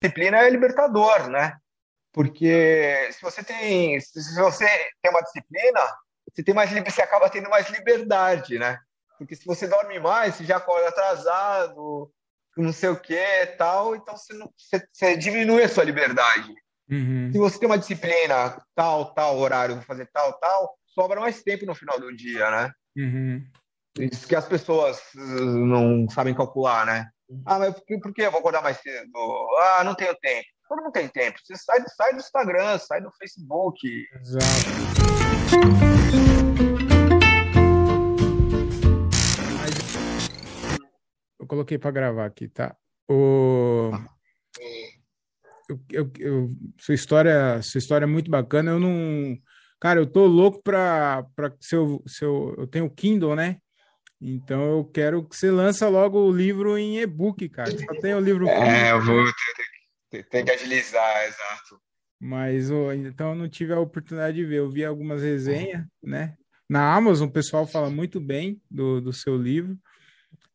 disciplina é libertador, né? Porque se você tem, se você tem uma disciplina, você tem mais você acaba tendo mais liberdade, né? Porque se você dorme mais, você já acorda atrasado, não sei o que tal, então você, não, você, você diminui a sua liberdade. Uhum. Se você tem uma disciplina, tal, tal horário, vou fazer tal, tal, sobra mais tempo no final do dia, né? Uhum. Isso que as pessoas uh, não sabem calcular, né? Ah, mas por que eu vou acordar mais cedo? Ah, não tenho tempo. Todo mundo tem tempo. Você sai, sai do Instagram, sai do Facebook. Exato. Eu coloquei para gravar aqui, tá? O... Eu, eu, eu, sua história, sua história é muito bacana. Eu não, cara, eu tô louco para para seu seu eu tenho o Kindle, né? Então eu quero que você lança logo o livro em e-book, cara. Só tem o livro. É, eu vou tem que agilizar, exato. Mas oh, então eu não tive a oportunidade de ver. Eu vi algumas resenhas, né? Na Amazon o pessoal fala muito bem do, do seu livro.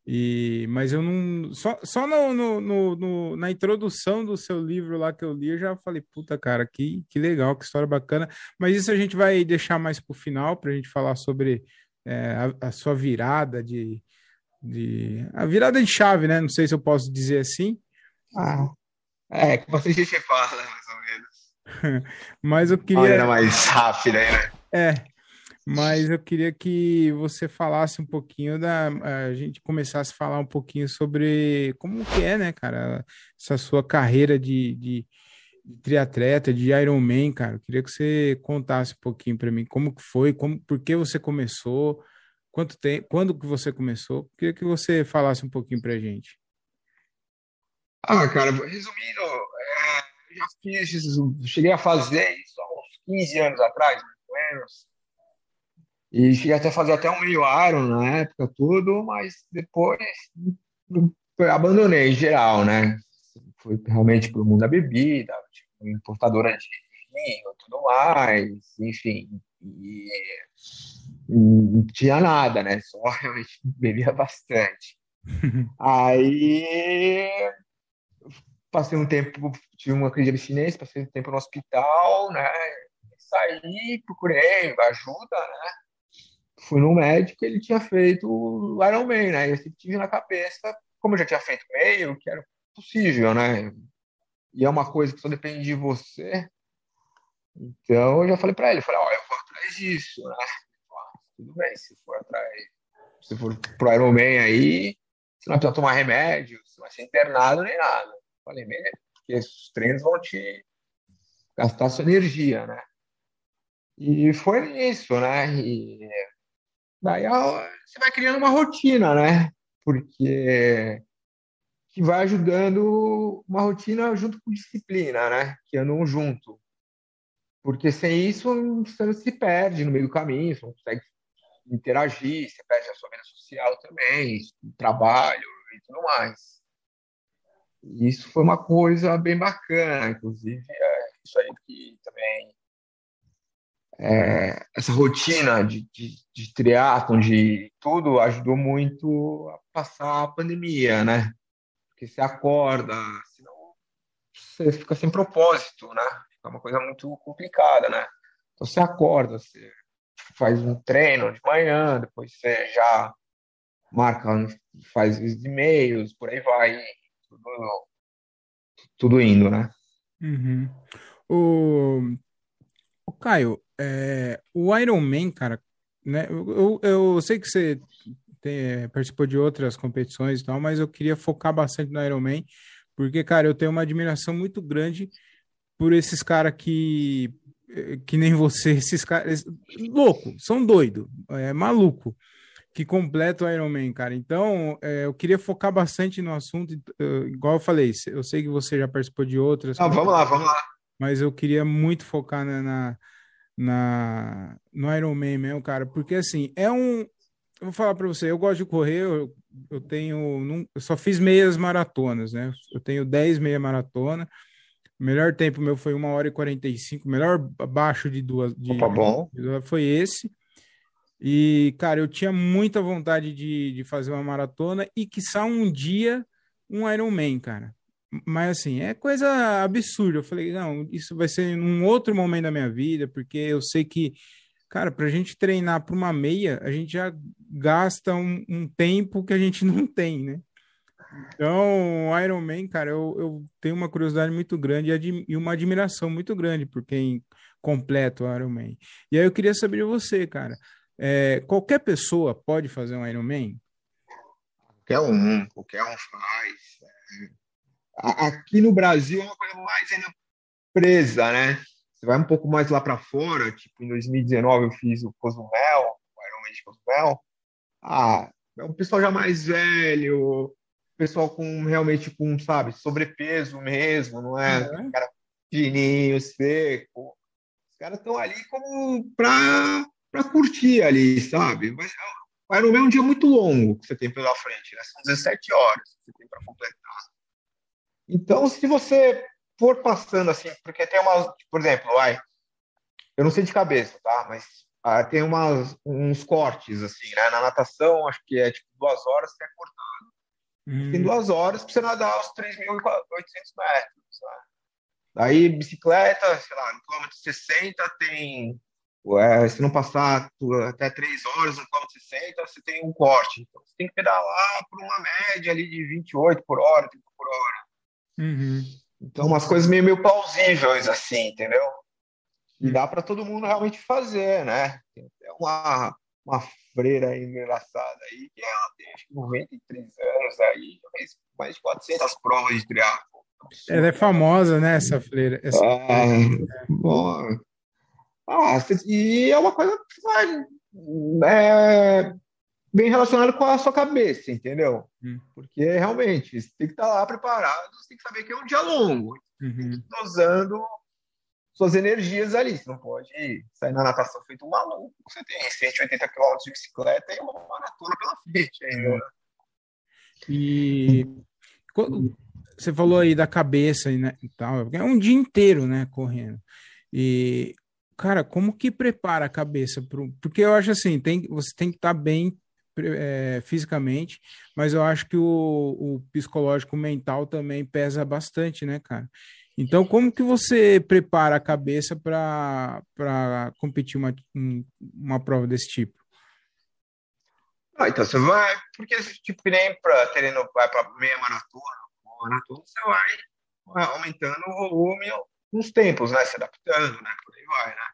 E, mas eu não. Só, só no, no, no, no, na introdução do seu livro lá que eu li, eu já falei, puta, cara, que, que legal, que história bacana. Mas isso a gente vai deixar mais para o final, para a gente falar sobre é, a, a, sua virada de, de. A virada de chave, né? Não sei se eu posso dizer assim. Ah, é, que você gente fala, mais ou menos. mas eu queria. Era mais rápida, né? É, mas eu queria que você falasse um pouquinho da. A gente começasse a falar um pouquinho sobre como que é, né, cara, essa sua carreira de, de, de triatleta, de Ironman, cara. Eu queria que você contasse um pouquinho para mim como que foi, como, por que você começou, quanto tempo, quando que você começou. Eu queria que você falasse um pouquinho pra gente. Ah, cara, resumindo, é, já fiz, cheguei a fazer isso há uns 15 anos atrás, mais ou menos. E cheguei até a fazer até um meio Iron na época, tudo, mas depois abandonei em geral, né? Foi realmente para o mundo da bebida, importadora de vinho tudo mais, enfim. E, não tinha nada, né? Só realmente bebia bastante. Aí passei um tempo, tive uma crise de abstinência, passei um tempo no hospital, né? Saí, procurei ajuda, né? Fui no médico, ele tinha feito o Ironman, né? Eu sempre tive na cabeça, como eu já tinha feito meio, que era possível, né? E é uma coisa que só depende de você. Então eu já falei para ele, falei, ó, oh, eu vou atrás disso, né? Tudo bem, se for atrás, se for pro Ironman aí, você não precisa tomar remédio, você não vai ser internado nem nada. Falei, mesmo, porque os treinos vão te gastar sua energia, né? E foi isso, né? E daí você vai criando uma rotina, né? Porque que vai ajudando uma rotina junto com disciplina, né? Que andam junto. Porque sem isso você se perde no meio do caminho, você não consegue interagir, você perde a sua vida social também, trabalho e tudo mais. Isso foi uma coisa bem bacana, inclusive, é isso aí que também é, essa rotina de, de, de triatlon, de tudo, ajudou muito a passar a pandemia, né? Porque você acorda, senão você fica sem propósito, né? Fica uma coisa muito complicada, né? Então você acorda, você faz um treino de manhã, depois você já marca, faz os e-mails, por aí vai tudo, tudo indo, né? Uhum. O, o Caio, é, o Iron Man, cara, né? Eu, eu, eu sei que você tem, participou de outras competições e tal, mas eu queria focar bastante no Iron Man, porque, cara, eu tenho uma admiração muito grande por esses caras que que nem você, esses caras louco, são doido, é maluco que completa o Iron Man, cara. Então, é, eu queria focar bastante no assunto, uh, igual eu falei, eu sei que você já participou de outras. Ah, vamos lá, vamos lá. Mas eu queria muito focar na, na, na, no Iron Man mesmo, cara, porque assim, é um. Eu vou falar para você, eu gosto de correr, eu, eu tenho. eu só fiz meias maratonas, né? Eu tenho 10 meia maratona. O melhor tempo meu foi 1 hora e 45, melhor abaixo de duas. De, Opa, bom. Foi esse. E, cara, eu tinha muita vontade de, de fazer uma maratona e, quiçá, um dia, um Ironman, cara. Mas assim, é coisa absurda. Eu falei, não, isso vai ser num outro momento da minha vida, porque eu sei que, cara, pra gente treinar para uma meia, a gente já gasta um, um, tempo que a gente não tem, né? Então, Iron Man, cara, eu, eu tenho uma curiosidade muito grande e uma admiração muito grande por quem completa o Iron Man. E aí eu queria saber de você, cara. É, qualquer pessoa pode fazer um Iron Man? Qualquer um, qualquer um faz. É. Aqui no Brasil é uma coisa mais ainda presa, né? Você vai um pouco mais lá para fora, tipo em 2019 eu fiz o Cozumel, o Iron Man de Cozumel. Ah, é um pessoal já mais velho, pessoal com realmente com, sabe, sobrepeso mesmo, não é? Uhum. Cara fininho, seco. Os caras estão ali como para para curtir ali, sabe? Mas o Ironman é um dia muito longo que você tem pela frente, né? São 17 horas que você tem para completar. Então, se você for passando assim, porque tem umas, por exemplo, vai, eu não sei de cabeça, tá? Mas ah, tem umas, uns cortes, assim, né? Na natação, acho que é tipo duas horas que é cortado. Hum. Tem duas horas para você nadar os 3.800 metros, né? Daí, bicicleta, sei lá, no quilômetro 60 tem é, se não passar até 3 horas, no quilômetro 60, você tem um corte. Então, você tem que pedalar por uma média ali de 28 por hora, 30 por hora. Uhum. Então, umas coisas meio, meio plausíveis, assim, entendeu? E dá para todo mundo realmente fazer, né? Tem até uma, uma freira engraçada aí, que ela tem acho que 93 anos aí, fez mais de 400 provas de triatlo. Ela é famosa, né, essa freira? Essa... É, bom, ah, e é uma coisa que vai é, bem relacionada com a sua cabeça, entendeu? Hum. Porque realmente você tem que estar lá preparado, você tem que saber que é um dia longo, uhum. usando suas energias ali. Você não pode sair na natação feito um maluco. Você tem 180 km de bicicleta e uma maratona pela frente ainda. E você falou aí da cabeça né, e tal, é um dia inteiro, né, correndo. E cara, como que prepara a cabeça pro, porque eu acho assim, tem, você tem que estar tá bem é, fisicamente, mas eu acho que o, o psicológico mental também pesa bastante, né, cara? Então, como que você prepara a cabeça para competir uma, uma prova desse tipo? Ah, então você vai, porque tipo nem para treino vai para meia maratona, maratona você vai, aumentando o volume nos tempos, né? Se adaptando, né? Por aí vai, né?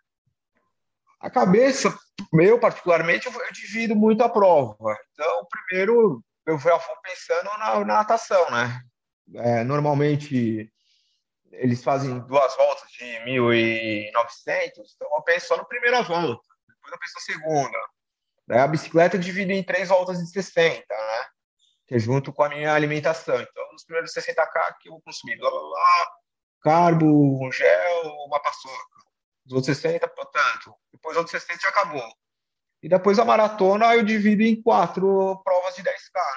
A cabeça, eu particularmente, eu, divido muito a prova. Então, primeiro, eu vou pensando na, na natação, né? É, normalmente, eles fazem duas voltas de 1.900, então eu penso só na primeira volta, depois eu penso na segunda. Daí a bicicleta eu divido em três voltas de 60, né? Que é junto com a minha alimentação. Então, nos primeiros 60k que eu vou consumir, blá, blá, blá, carbo, um gel, uma paçoca. Os outros 60, portanto. Depois os outros 60 já acabou. E depois a maratona eu divido em quatro provas de 10K,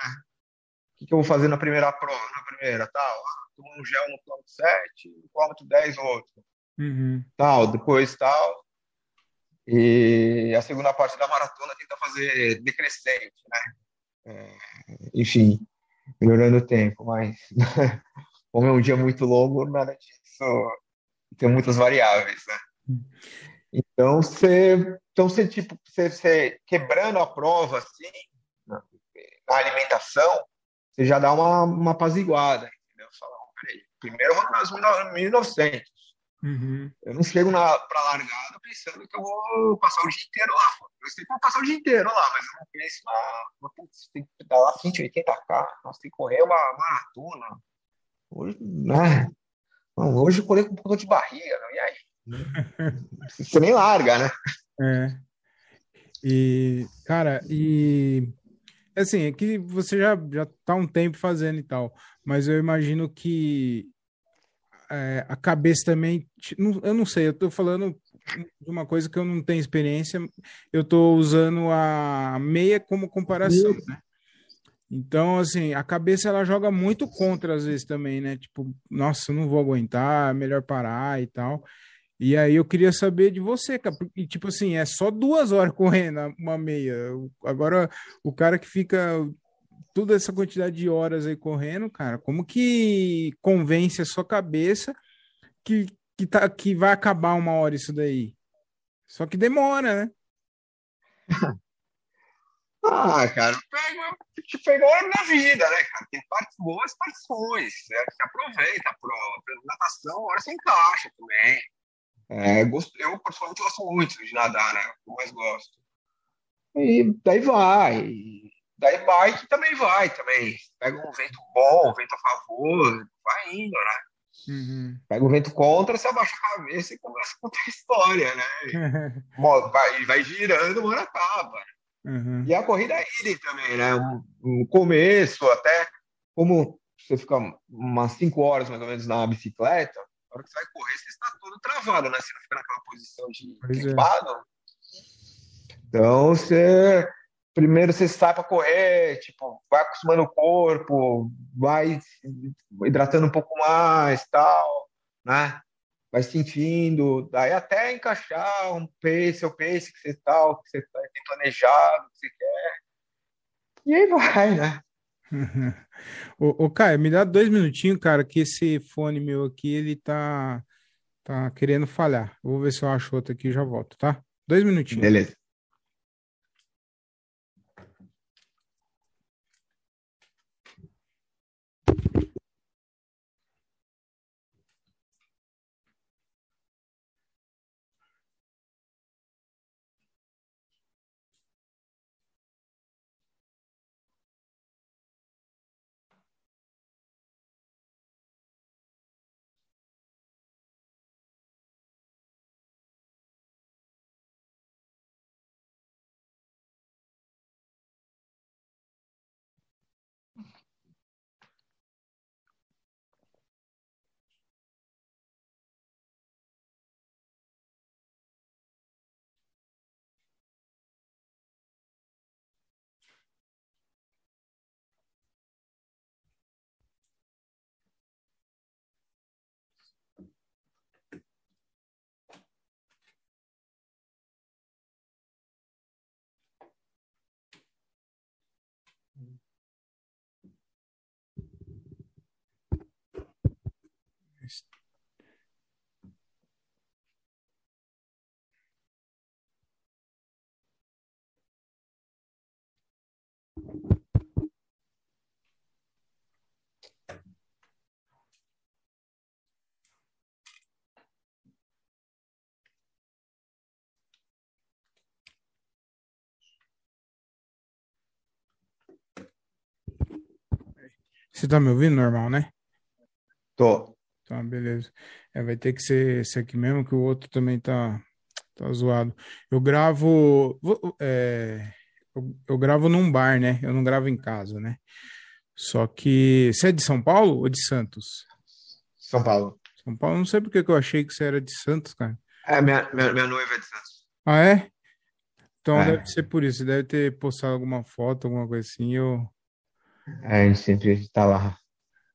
né? O que, que eu vou fazer na primeira prova? Na primeira, tal. Tomo um gel no quilômetro 7, no quilômetro 10 outro. Uhum. Tal, depois tal. E a segunda parte da maratona tenta fazer decrescente, né? É, enfim, melhorando o tempo, mas como é um dia muito longo, nada disso tem muitas variáveis, né? Então, você, então você, tipo, você, você quebrando a prova, assim, na, na, alimentação, você já dá uma, uma apaziguada, entendeu? Fala, peraí, primeiro eu vou nas 1900. Uhum. Eu não chego na, pra largada pensando que eu vou passar o dia inteiro lá. Eu sei que vou passar o dia inteiro lá, mas eu não penso na. Putz, tem que pedalar 180k, nós tem que correr uma maratona. Hoje, né? Não, hoje eu corri com um pouco de barriga, não, e aí? Você nem larga, né? É. E, cara, e assim, é que você já, já tá um tempo fazendo e tal, mas eu imagino que é, a cabeça também. Eu não sei, eu tô falando de uma coisa que eu não tenho experiência, eu tô usando a meia como comparação, né? Então, assim, a cabeça ela joga muito contra às vezes também, né? Tipo, nossa, não vou aguentar, melhor parar e tal. E aí eu queria saber de você, cara, porque, tipo assim, é só duas horas correndo uma meia. Agora, o cara que fica toda essa quantidade de horas aí correndo, cara, como que convence a sua cabeça que, que, tá, que vai acabar uma hora isso daí? Só que demora, né? ah, cara, te pegou na vida, né, cara? Tem partes boas, partes ruins. Né? Você aproveita a prova. Natação, hora você encaixa também. É, gosto, eu, pessoalmente, gosto muito de nadar, né? Eu mais gosto. E daí vai. Daí bike também vai também. Pega um vento bom, um vento a favor, vai indo, né? Uhum. Pega um vento contra, você abaixa a cabeça e começa a contar a história, né? vai, vai girando, uma hora acaba. Uhum. E a corrida é idem também, né? No começo, até como você fica umas 5 horas mais ou menos na bicicleta, na hora que você vai correr, você está todo travado, né? Você não fica naquela posição de equipado. É. Então, você primeiro você sai para correr, tipo, vai acostumando o corpo, vai hidratando um pouco mais, tal, né? Vai sentindo, daí até encaixar um pace, o pace que você tal, que você tem planejado, que você quer. E aí vai, né? o, o Caio, me dá dois minutinhos, cara, que esse fone meu aqui, ele tá, tá querendo falhar. vou ver se eu acho outro aqui e já volto, tá? Dois minutinhos. Beleza. Você tá me ouvindo normal, né? Tô. Tá, beleza. É, vai ter que ser esse aqui mesmo, que o outro também tá, tá zoado. Eu gravo. É, eu, eu, gravo num bar, né? Eu não gravo em casa, né? Só que. Você é de São Paulo ou de Santos? São Paulo. São Paulo, não sei porque que eu achei que você era de Santos, cara. É, minha, minha, minha noiva é de Santos. Ah, é? Então é. deve ser por isso. Você deve ter postado alguma foto, alguma coisa assim. Eu. É, a gente sempre está lá.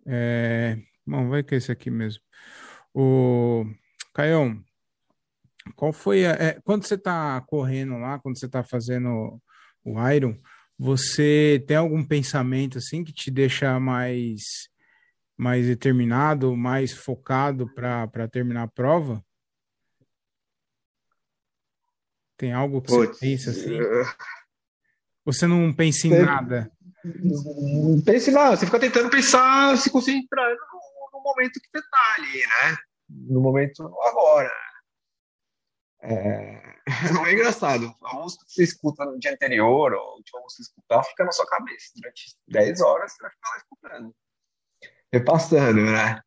É, bom, vai que é esse aqui mesmo. O Caião, qual foi a, é, quando você está correndo lá, quando você está fazendo o Iron, você tem algum pensamento assim que te deixa mais mais determinado, mais focado para terminar a prova? Tem algo que você pensa assim? Você não pensa em nada? Pense lá, você fica tentando pensar, se concentrar no, no momento que você está ali, né? No momento agora. É, não é engraçado. A música que você escuta no dia anterior, ou a última música que você escutar, fica na sua cabeça. Durante 10 horas você vai ficar lá escutando. Repassando, né?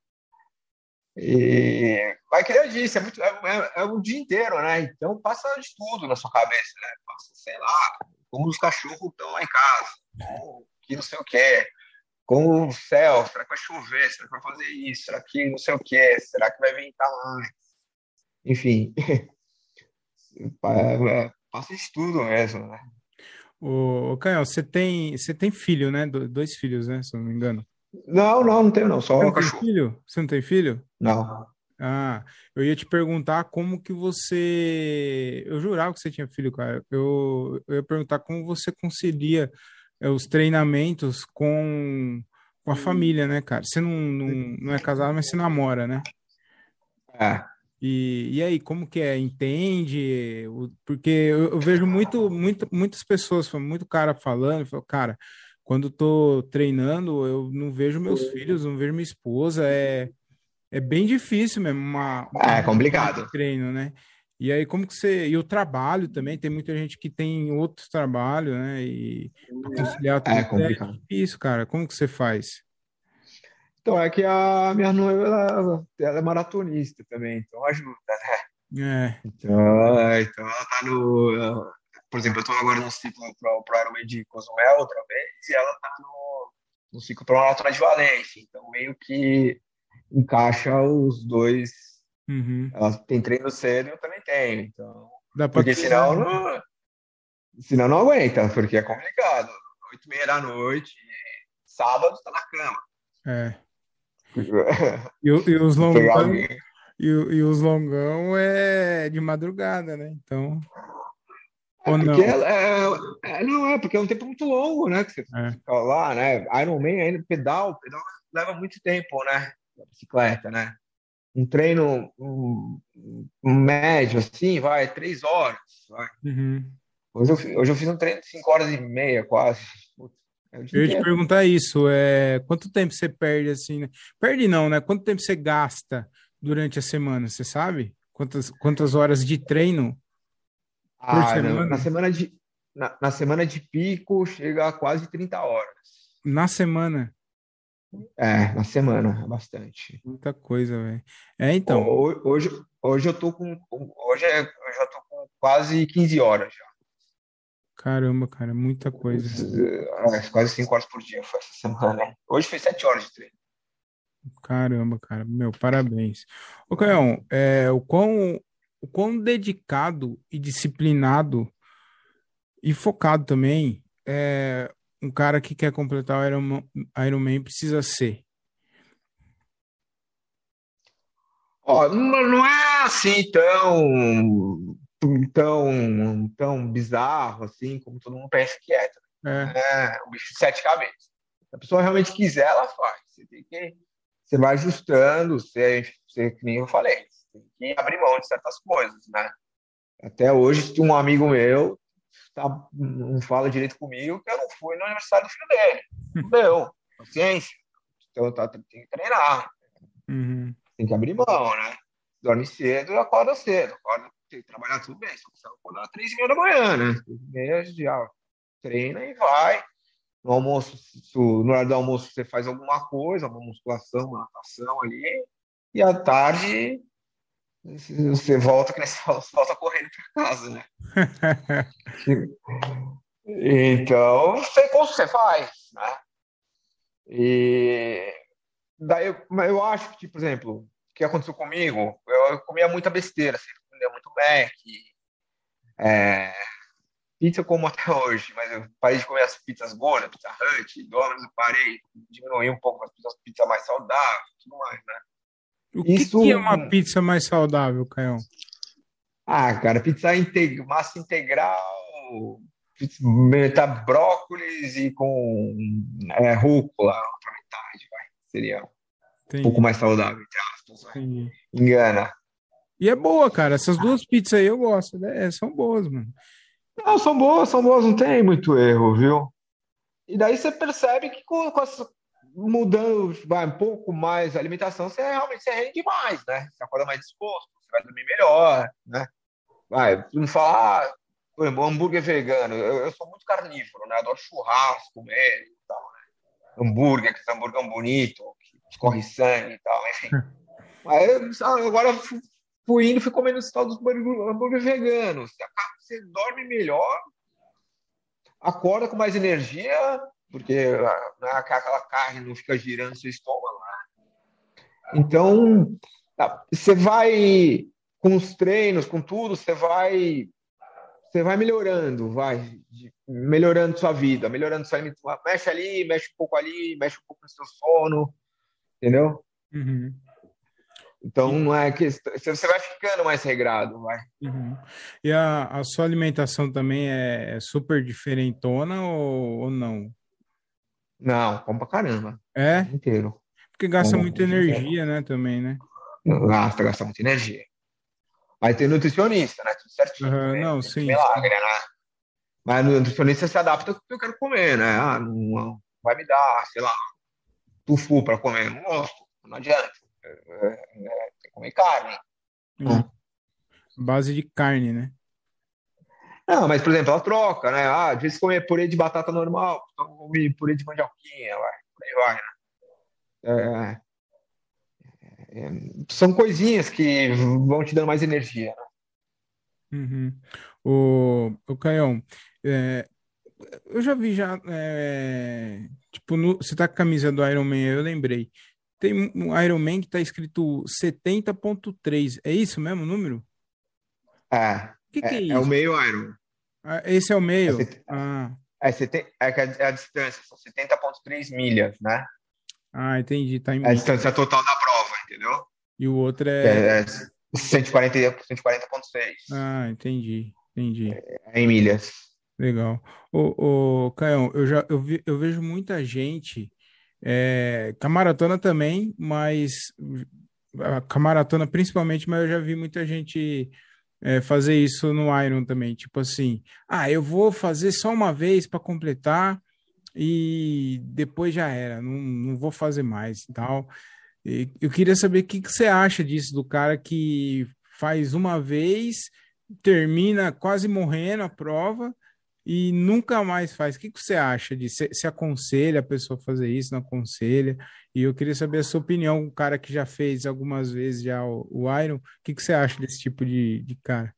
E vai que eu disse, é, muito, é, é, é um dia inteiro, né? Então passa de tudo na sua cabeça, né? Passa, sei lá, como os cachorros estão lá em casa, que não sei o que, como o céu, será que vai chover, será que vai fazer isso, será que não sei o que, será que vai ventar mais? Enfim, é, é, passa de tudo mesmo, né? O Caio, você tem, você tem filho, né? Dois filhos, né? Se eu não me engano. Não, não, não tenho não, só um cachorro. Filho? Você não tem filho? Não. Ah, eu ia te perguntar como que você. Eu jurava que você tinha filho, cara. Eu, eu ia perguntar como você concilia é, os treinamentos com, com a família, né, cara? Você não, não, não é casado, mas você namora, né? É. E, e aí, como que é? Entende? Porque eu, eu vejo muito, muito, muitas pessoas, muito cara falando, falo, cara, quando tô treinando, eu não vejo meus filhos, não vejo minha esposa, é, é bem difícil mesmo uma, uma é complicado treino, né? E aí, como que você. E o trabalho também, tem muita gente que tem outros trabalhos, né? E conciliar tudo. É complicado. É difícil, cara. Como que você faz? Então, é que a minha noiva, ela, ela é maratonista também, então ajuda, né? É. Então, é, então ela tá no. Por exemplo, eu tô agora no ciclo pro, pro Ironman de Cozumel outra vez, e ela tá no, no ciclo pro Maratona de Valência. Então, meio que encaixa os dois Uhum. Ela tem treino cedo eu também tenho. Então, Dá porque treinar, senão não, senão não aguenta, porque é complicado. Oito e meia da noite, sábado tá na cama. É. E, e os longão, e, e os longão é de madrugada, né? Então. É Ou não? porque é, é- não é porque é um tempo muito longo, né? Que você É. fica lá, né? Ironman ainda pedal, pedal leva muito tempo, né? A bicicleta, né? Um treino um, um médio assim, vai três horas. Vai. Uhum. Hoje eu, hoje eu fiz um treino de cinco horas e meia, quase. Putz, é Eu ia te perguntar isso, é, quanto tempo você perde assim, né? Perde não, né? Quanto tempo você gasta durante a semana, você sabe? Quantas, quantas horas de treino por Ah, semana? Na semana de, na, na semana de pico chega a quase 30 horas. Na semana? É, na semana, bastante. Muita coisa, velho. É, então, Ho- Hoje, hoje eu tô com, hoje é- eu já tô com quase 15 horas já. caramba, cara, muita coisa. É, quase 5 horas por dia foi essa semana. Hoje foi 7 horas de treino. Caramba, cara, meu, parabéns. Ô, Caião, é, o quão, o quão dedicado e disciplinado e focado também é um cara que quer completar o Ironman, Ironman precisa ser. Ó, não não é assim tão, tão, tão bizarro assim como todo mundo pensa que é. É, É, o bicho de sete cabeças. Se a pessoa realmente quiser, ela faz. Você tem que, você vai ajustando, você, você, que nem eu falei, você tem que abrir mão de certas coisas, né? Até hoje, um amigo meu tá, não fala direito comigo que eu não fui no aniversário do filho dele. Meu, paciência. Então, tá, tem que treinar, uhum, tem que abrir mão, né? Dorme cedo e acorda cedo. Acorda, tem que trabalhar tudo bem. Só precisa acordar às três e meia da manhã, né? Três e meia já treina e vai. No almoço, no horário do almoço, você faz alguma coisa, uma musculação, uma natação ali. E à tarde, você volta, que você volta correndo para casa, né? Então, você, você faz, né? E daí, eu- mas eu acho que, tipo, por exemplo, o que aconteceu comigo, eu, eu comia muita besteira, sempre comia muito Mac, é, pizza eu como até hoje, mas eu parei de comer as pizzas gordas, Pizza Hut, Domino's, eu parei, diminuí um pouco as pizzas, pizza mais saudável, tudo mais, né? O que Isso- que é uma pizza mais saudável, Caião? Ah, cara, pizza integ massa integral, metade brócolis e com é, rúcula, outra metade, vai. Seria um Entendi, pouco mais saudável, entre aspas, vai. entendi. Engana. E é boa, cara. Essas duas pizzas aí eu gosto, né? São boas, mano. Não, são boas, são boas, não tem muito erro, viu? E daí você percebe que com, com mudando vai, um pouco mais a alimentação, você realmente você rende mais, né? Você acorda mais disposto, você vai dormir melhor, né? Vai, não falar, por exemplo, hambúrguer vegano. Eu, eu sou muito carnívoro, né? Adoro churrasco, comer e tal, né? Hambúrguer, aquele hambúrguer bonito, que escorre sangue e tal, enfim. Mas sabe, agora eu fu- fui indo, fui comendo esse tal dos hambúrguer veganos. Você Você dorme melhor, acorda com mais energia, porque ah, né, aquela carne não fica girando seu estômago. né? Então, ah, você vai com os treinos, com tudo, você vai você vai melhorando, vai melhorando sua vida, melhorando sua alimentação. Mexe ali, mexe um pouco ali, mexe um pouco no seu sono, entendeu? Uhum. Então não é que você vai ficando mais regrado, vai. Uhum. E a, a sua alimentação também é, é super diferentona ou, ou não? Não, como pra caramba. É? Inteiro. Porque gasta como, muita energia, né, também, né? Gasta, gasta muita energia. Aí tem nutricionista, né? Tudo certinho. Uhum, né? Não, sim. Milagre, né? Mas o nutricionista se adapta ao que eu quero comer, né? Ah, não, não vai me dar, sei lá, tufu para comer. Não gosto, não adianta. É, é, tem que comer carne. Hum. Base de carne, né? Não, mas, por exemplo, ela troca, né? Ah, às vezes comer purê de batata normal, então comer purê de mandioquinha, vai, por aí vai, né? É, é, são coisinhas que vão te dando mais energia, né? Uhum. O, o Caião, é, eu já vi já, é, tipo, no, você tá com a camisa do Iron Man, eu lembrei. Tem um Iron Man que tá escrito 70.3, é isso mesmo o número? É. O que, que é, é, isso? É o meio Iron. Ah, esse é o meio? É, ah. é, tem, é, é a distância, são 70.3 milhas, né? Ah, entendi. Tá em é a distância total da prova, entendeu? E o outro é... é 140.6. 140 ah, entendi, entendi. É, em milhas. Legal. Ô, ô Caião, eu, já, eu, vi, eu vejo muita gente, é, com a maratona também, mas com a maratona principalmente, mas eu já vi muita gente é, fazer isso no Iron também. Tipo assim, ah, eu vou fazer só uma vez para completar e depois já era, não, não vou fazer mais e tal. Eu queria saber o que, que você acha disso, do cara que faz uma vez, termina quase morrendo a prova e nunca mais faz. O que, que você acha de se, se aconselha a pessoa a fazer isso, não aconselha? E eu queria saber a sua opinião, um cara que já fez algumas vezes já o, o Iron, o que, que você acha desse tipo de, de cara?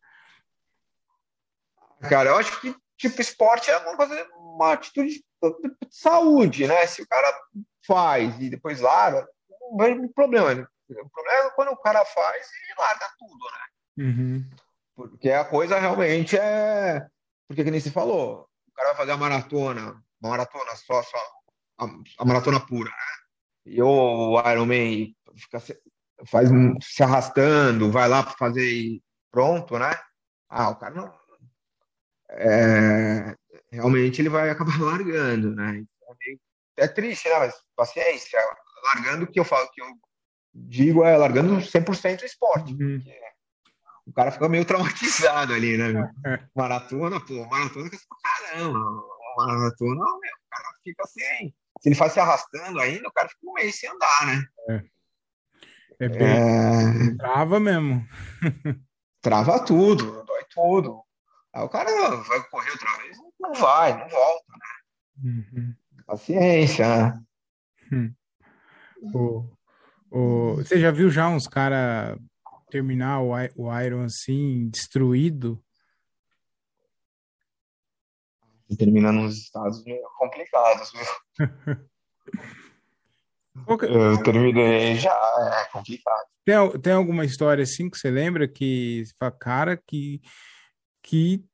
Cara, eu acho que tipo esporte é uma coisa, uma atitude de saúde, né? Se o cara faz e depois larga, não vejo problema. O problema é quando o cara faz e larga tudo, né? Uhum. Porque a coisa realmente é porque, que nem se falou, o cara vai fazer a maratona, uma maratona só, só a, a maratona pura, né? E o Ironman fica se, faz se arrastando, vai lá para fazer e pronto, né? Ah, o cara não. É, realmente ele vai acabar largando, né? É, é triste, né? Mas paciência. Largando o que eu falo, que eu digo é largando 100% o esporte. Uhum o cara fica meio traumatizado ali, né? É. Maratona, pô, maratona que caramba. Maratona, meu, o cara fica assim. Se ele faz se arrastando ainda, o cara fica um mês sem andar, né? É. É bem. É... Trava mesmo. Trava tudo, dói tudo. Aí o cara vai correr outra vez, não vai, não volta, né? Uhum. Paciência, né? Hum. O, o, você já viu já uns caras terminar o, o Iron assim, destruído? Termina nos estados meio complicados, viu? Eu terminei já, é complicado. Tem, tem alguma história assim que você lembra que você fala, cara, que, que,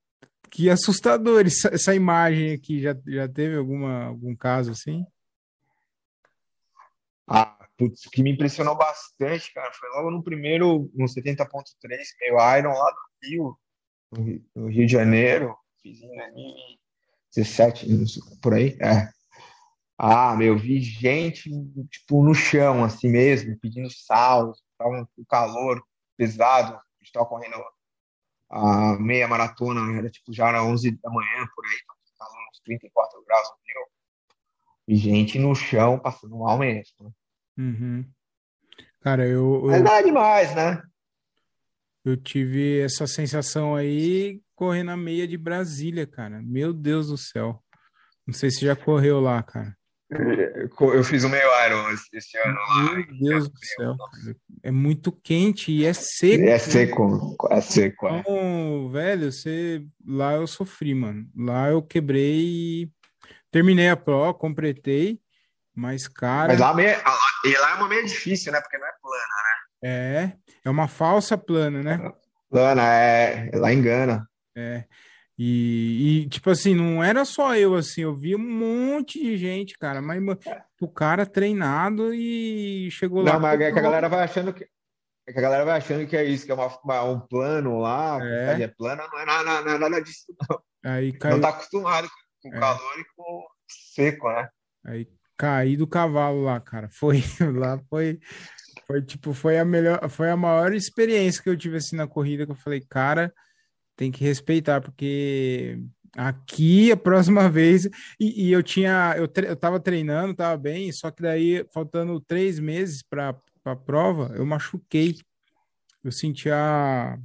que assustador essa, essa imagem aqui. Já, já teve alguma, algum caso assim? Ah, putz, o que me impressionou bastante, cara, foi logo no primeiro, no 70.3, meio Iron lá do Rio, no Rio de Janeiro, fiz em 2017, por aí, é. Ah, meu, vi gente, tipo, no chão, assim mesmo, pedindo sal, tava com calor pesado, a gente tava correndo a meia maratona, era tipo, já era 11 da manhã, por aí, calor uns 34 graus Rio. E gente no chão, passando mal mesmo, né? Uhum. Cara, eu, eu. É nada demais, né? Eu tive essa sensação aí correndo a meia de Brasília, cara. Meu Deus do céu. Não sei se já correu lá, cara. Eu fiz o meio Iron esse ano lá. Meu Deus do céu. É muito quente e é seco. É seco, é seco. É. Então, velho, você... lá eu sofri, mano. Lá eu quebrei e terminei a prova, completei. Mas, cara. Mas lá, meia, e lá é uma meia difícil, né? Porque não é plana, né? É, é uma falsa plana, né? Plana, é. Lá engana. É. E, e, tipo assim, não era só eu, assim, eu vi um monte de gente, cara, mas o cara treinado e chegou não, lá. Não, mas é que a galera vai achando que. É que a galera vai achando que é isso, que é uma, uma- um plano lá, É. é plana, não é nada, nada, nada disso, não. Aí Não caiu, tá acostumado com, com É. calor e com seco, né? aí caí do cavalo lá, cara. Foi lá, foi, foi tipo, foi a melhor, foi a maior experiência que eu tive assim na corrida, que eu falei, cara, tem que respeitar, porque aqui a próxima vez, e, e eu tinha, eu, tre- eu tava treinando, tava bem, só que daí, faltando três meses para a prova, eu machuquei. Eu senti a,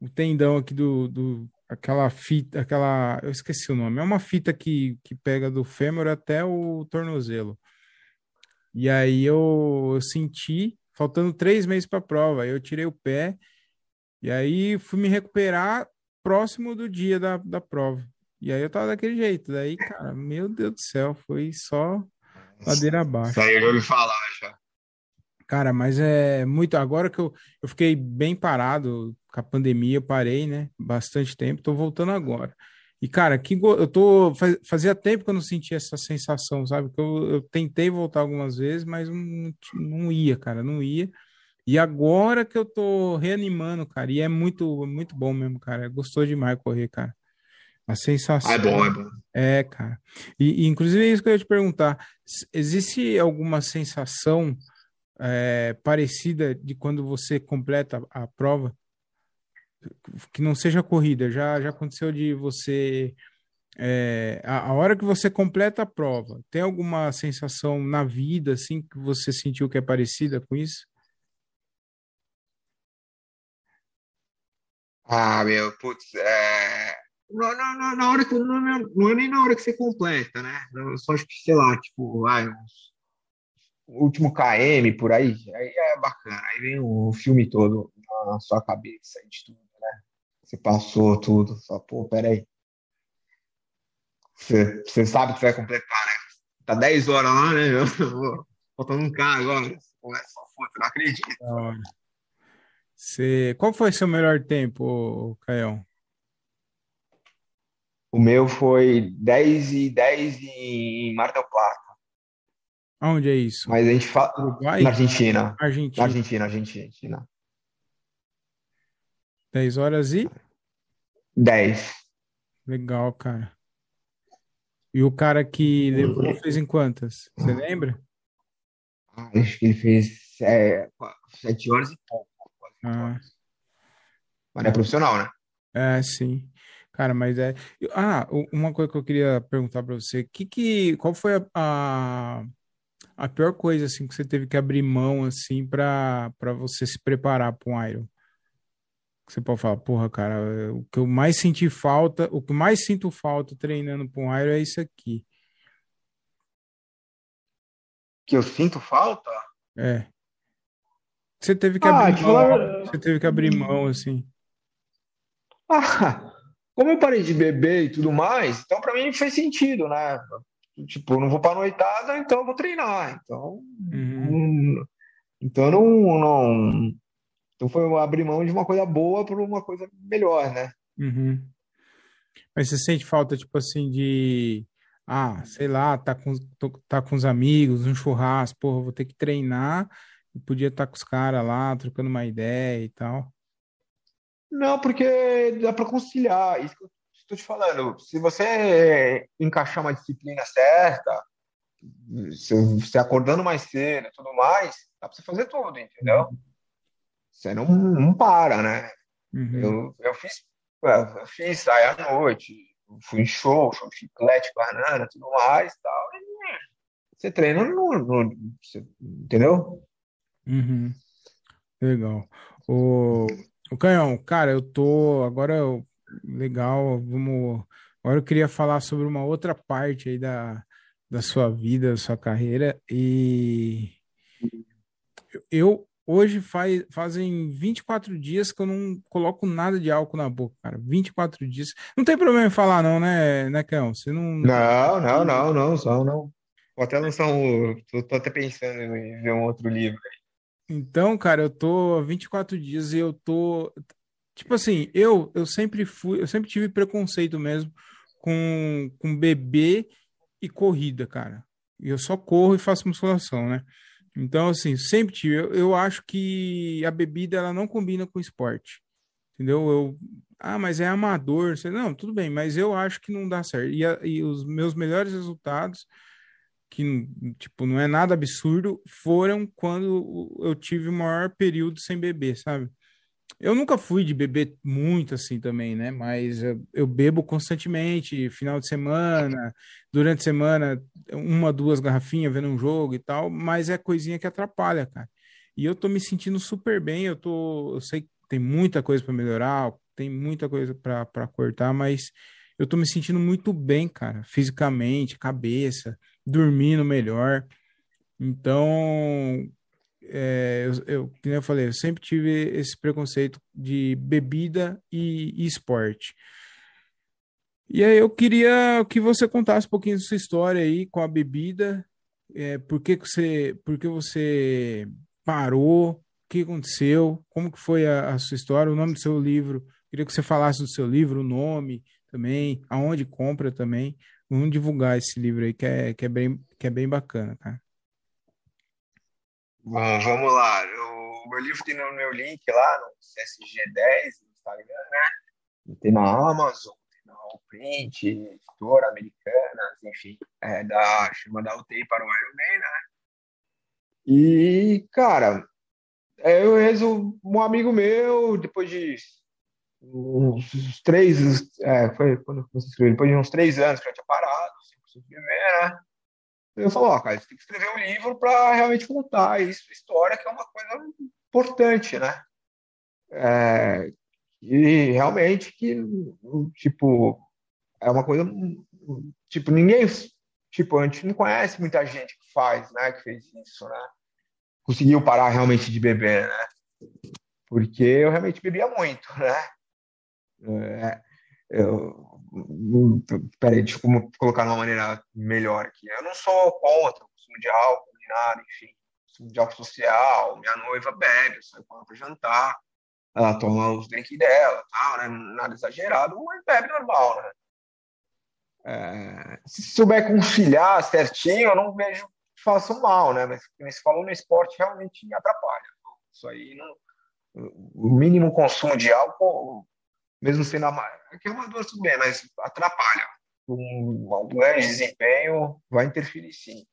o tendão aqui do, do, aquela fita, aquela, eu esqueci o nome, é uma fita que, que pega do fêmur até o tornozelo. E aí eu, eu senti, faltando três meses para a prova, aí eu tirei o pé, e aí fui me recuperar próximo do dia da, da prova. E aí eu tava daquele jeito. Daí, cara, meu Deus do céu, foi só ladeira abaixo. Isso aí eu já ouvi falar já. Cara, mas é muito. Agora que eu, eu fiquei bem parado com a pandemia, eu parei, né? Bastante tempo, tô voltando agora. E, cara, que go... eu tô. faz- Fazia tempo que eu não sentia essa sensação, sabe? Que eu, eu tentei voltar algumas vezes, mas não, não ia, cara, não ia. E agora que eu tô reanimando, cara, e é muito, muito bom mesmo, cara. Gostoso demais correr, cara. A sensação. Ah, é bom, é bom. É, cara. E, e, inclusive é isso que eu ia te perguntar. Existe alguma sensação é, parecida de quando você completa a, prova? Que não seja corrida. Já, já aconteceu de você. é, a, a hora que você completa a prova, tem alguma sensação na vida, assim, que você sentiu que é parecida com isso? Ah, meu, putz, é... Na, na, na- hora que, não, não, não é nem na hora que você completa, né? Eu só acho que, sei lá, tipo, ai, uns- último KM por aí, aí é bacana. Aí vem o filme todo na sua cabeça, de tudo, né? Você passou tudo, só, pô, peraí. Você, você sabe que vai completar, né? Tá 10 horas lá, né? meu? Pô, Faltando um K agora. Começa só, puta, não acredito. Você... Qual foi seu melhor tempo, Caião? O meu foi 10 e 10 em Mar del Plata. Aonde é isso? Mas a gente fala Uruguai? na Argentina. Na Argentina. Argentina, Argentina. 10 horas e. 10. Legal, cara. E o cara que levou fez em quantas? Você lembra? Ah, Acho que ele fez é, 7 horas e pouco. Ah. horas. Mas é profissional, né? É, sim. Cara, mas é. Ah, uma coisa que eu queria perguntar pra você, que que qual foi a, a, a pior coisa assim que você teve que abrir mão assim pra para você se preparar para um Iron? Você pode falar, porra, cara, o que eu mais senti falta, o que mais sinto falta treinando para um Iron é isso aqui. Que eu sinto falta? É. Você teve que Ah, abrir mão, falar- você teve que abrir mão assim. Ah, como eu parei de beber e tudo mais, então pra mim fez sentido, né? Tipo, eu não vou pra noitada, então eu vou treinar. Então, Uhum. não- então não, não. Então foi abrir mão de uma coisa boa por uma coisa melhor, né? Uhum. Mas você sente falta, tipo assim, de, ah, sei lá, tá com, tô- tá com os amigos, um churrasco, porra, vou ter que treinar, e podia estar com os caras lá, trocando uma ideia e tal. Não, porque dá para conciliar. Isso que eu estou te falando. Se você encaixar uma disciplina certa, se você acordando mais cedo e tudo mais, dá para você fazer tudo, entendeu? Você não, não para, né? Uhum. Eu, eu fiz, eu fiz sair à noite, fui em show, show de chiclete, banana, tudo mais e tal. E você treina no, no- você- entendeu? Uhum. Legal. O, o Canhão, cara, eu tô agora eu- legal, vamos. Agora eu queria falar sobre uma outra parte aí da, da sua vida, da sua carreira e eu hoje faz, fazem 24 dias que eu não coloco nada de álcool na boca, cara. 24 dias. Não tem problema em falar não, né, né, Canhão? Você não Não, não, não, não, só não. Vou até lançar um. Tô, tô até pensando em ver um outro livro. Então, cara, eu tô há 24 dias e eu tô. Tipo assim, eu, eu sempre fui, eu sempre tive preconceito mesmo com, com bebê e corrida, cara. E eu só corro e faço musculação, né? Então, assim, sempre tive. Eu, eu acho que a bebida ela não combina com esporte. Entendeu? Eu, ah, mas é amador. Não, tudo bem, mas eu acho que não dá certo. E, a, e os meus melhores resultados, que, tipo, não é nada absurdo, foram quando eu tive o maior período sem beber, sabe? Eu nunca fui de beber muito assim também, né? Mas eu, eu, bebo constantemente, final de semana, durante a semana, uma, duas garrafinhas vendo um jogo e tal, mas é coisinha que atrapalha, cara. E eu tô me sentindo super bem, eu tô, eu sei que tem muita coisa para melhorar, tem muita coisa para cortar, mas eu tô me sentindo muito bem, cara, fisicamente, cabeça, dormindo melhor. Então, é, eu, eu, como eu falei, eu sempre tive esse preconceito de bebida e, e esporte. E aí eu queria que você contasse um pouquinho da sua história aí com a bebida, é, por que, que você, por que você parou, o que aconteceu, como que foi a, a, sua história, o nome do seu livro. Queria que você falasse do seu livro, o nome também, aonde compra também. Vamos divulgar esse livro aí que é, que é, bem, que é bem bacana, cara. Bom, vamos lá. O meu livro tem no meu link lá no CSG10 no Instagram, né? Tem na Amazon, tem na Allprint, editora americana, enfim, é da, chama da UTI para o Iron Man, né? E, cara, é, eu resumo, um amigo meu, depois de uns três, é, foi quando eu escrever, depois de uns três anos que eu tinha parado, sem conseguir viver, né? Eu falo, ó, cara, você tem que escrever um livro para realmente contar isso, história, que é uma coisa importante, né? É, e realmente que, tipo, é uma coisa, tipo, ninguém, tipo, a gente não conhece muita gente que faz, né, que fez isso, né? Conseguiu parar realmente de beber, né? Porque eu realmente bebia muito, né? É, eu, Peraí, eu colocar de uma maneira melhor aqui. Eu não sou contra o consumo de álcool, nem nada, enfim. Consumo de álcool social, minha noiva bebe, eu saio com para jantar, ela toma os drinks dela, tal, né? nada exagerado, mas bebe normal, né? É, se souber conciliar certinho, eu não vejo que faça mal, né? Mas como você falou no esporte, realmente me atrapalha. Isso aí, não, o mínimo consumo de álcool mesmo sendo amador, que é amador tudo bem, mas atrapalha. Um, grande desempenho vai interferir sim.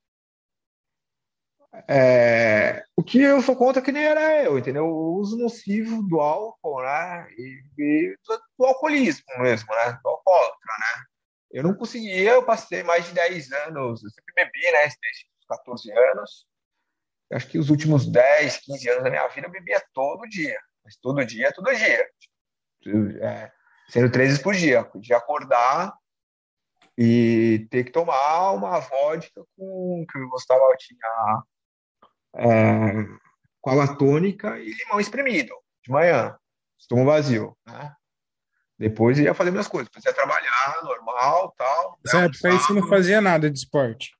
É, o que eu sou contra é que nem era eu, entendeu? O uso nocivo do álcool, né? E, e do, do, alcoolismo mesmo, né? Do alcoólatra, né? Eu não conseguia, eu passei mais de 10 anos, eu sempre bebi, né? Desde os 14 anos. acho que os últimos 10, 15 anos da minha vida eu bebia todo dia. Mas todo dia, todo dia é, sendo três vezes por dia, de acordar e ter que tomar uma vodka com que eu gostava, tinha é, água tônica e limão espremido de manhã, estômago vazio, né? Depois ia fazer minhas coisas, ia trabalhar normal, tal. Nessa né? época aí você não fazia nada de esporte?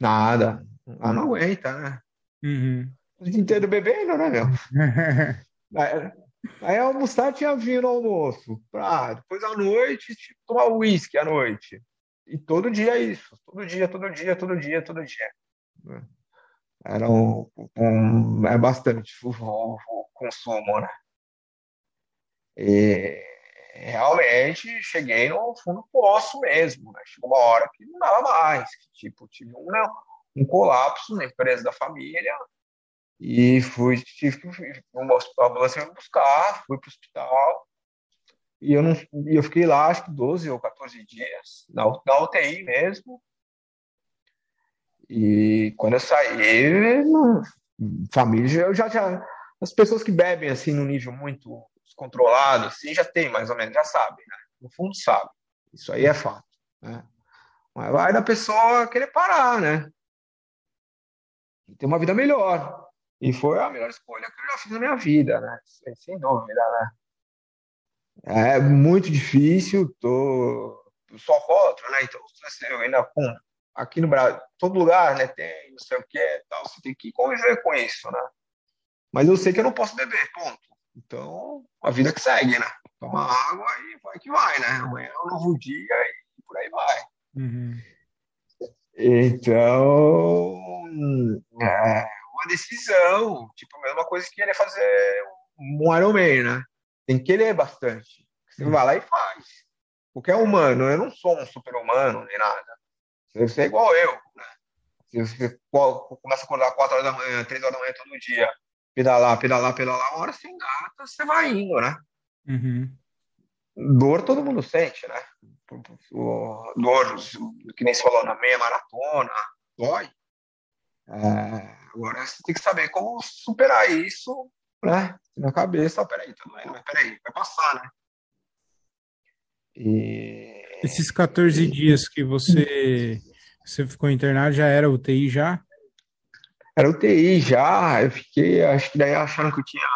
Nada. Ah, não aguenta, né? Uhum. O dia inteiro bebendo, né, meu? Aí almoçar tinha vinho no almoço. Ah, depois à noite, tipo, tomar uísque à noite. E todo dia isso. Todo dia, todo dia, todo dia, todo dia. Era um, um é bastante o, o, o consumo, né? E realmente cheguei no fundo do poço mesmo, né? Chegou uma hora que não dava mais. Tipo, tive um, um colapso na empresa da família e fui, tive que uma ambulância me buscar, fui para o hospital. E eu, não, e eu fiquei lá, acho que 12 ou 14 dias, na, na UTI mesmo. E quando eu saí, não, família, eu já, já. As pessoas que bebem assim no nível muito descontrolado, assim, já tem mais ou menos, já sabem, né? No fundo, sabe. Isso aí é fato. Né? Mas vai da pessoa querer parar, né? E ter uma vida melhor. E foi a melhor escolha que eu já fiz na minha vida, né? Sem dúvida, né? É muito difícil, tô só contra, né? Então, eu ainda com aqui no Brasil, todo lugar, né, tem não sei o que, tal, você tem que conviver com isso, né? Mas eu sei que eu não posso beber, ponto. Então, a vida que segue, né? Toma água e vai que vai, né? Amanhã é um novo dia e por aí vai. Uhum. Então, é, coisa e querer fazer um Ironman, né? Tem que querer bastante. Você vai lá e faz. Porque é humano, eu não sou um super-humano nem nada. Você é igual eu, né? Se você começa a acordar 4 horas da manhã, 3 horas da manhã todo dia, pedalar, pedalar, pedalar, uma hora você engata, você vai indo, né? Uhum. Dor todo mundo sente, né? Dor, que nem se falou na meia maratona, dói. É, agora você tem que saber como superar isso, né? Na cabeça, peraí, tá doendo, mas peraí, vai passar, né? E... Esses 14 dias que você, você ficou internado já era UTI já? Era UTI já, eu fiquei, acho que daí acharam que eu tinha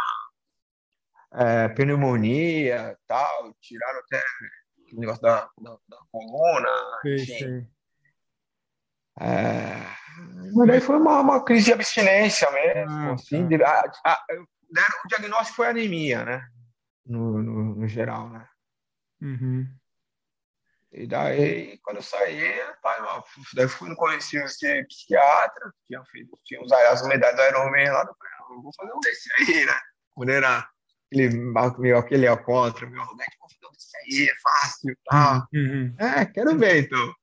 é, pneumonia tal, tiraram até o negócio da, da, da coluna, enfim. É, mas daí foi uma, uma crise de abstinência mesmo, ah, assim, tá. de, a, a, o diagnóstico foi anemia, né? No, no, no geral, né? Uhum. E daí, quando eu saí, pai, daí fui no conhecido de psiquiatra, tinha, feito, tinha usado as medalhas da Ironman lá, eu vou fazer um desse aí, né? Quando era aquele, meio, aquele alcoólatra, meu, como é que vou fazer um desse aí, é fácil, tá? Uhum. É, quero ver, então.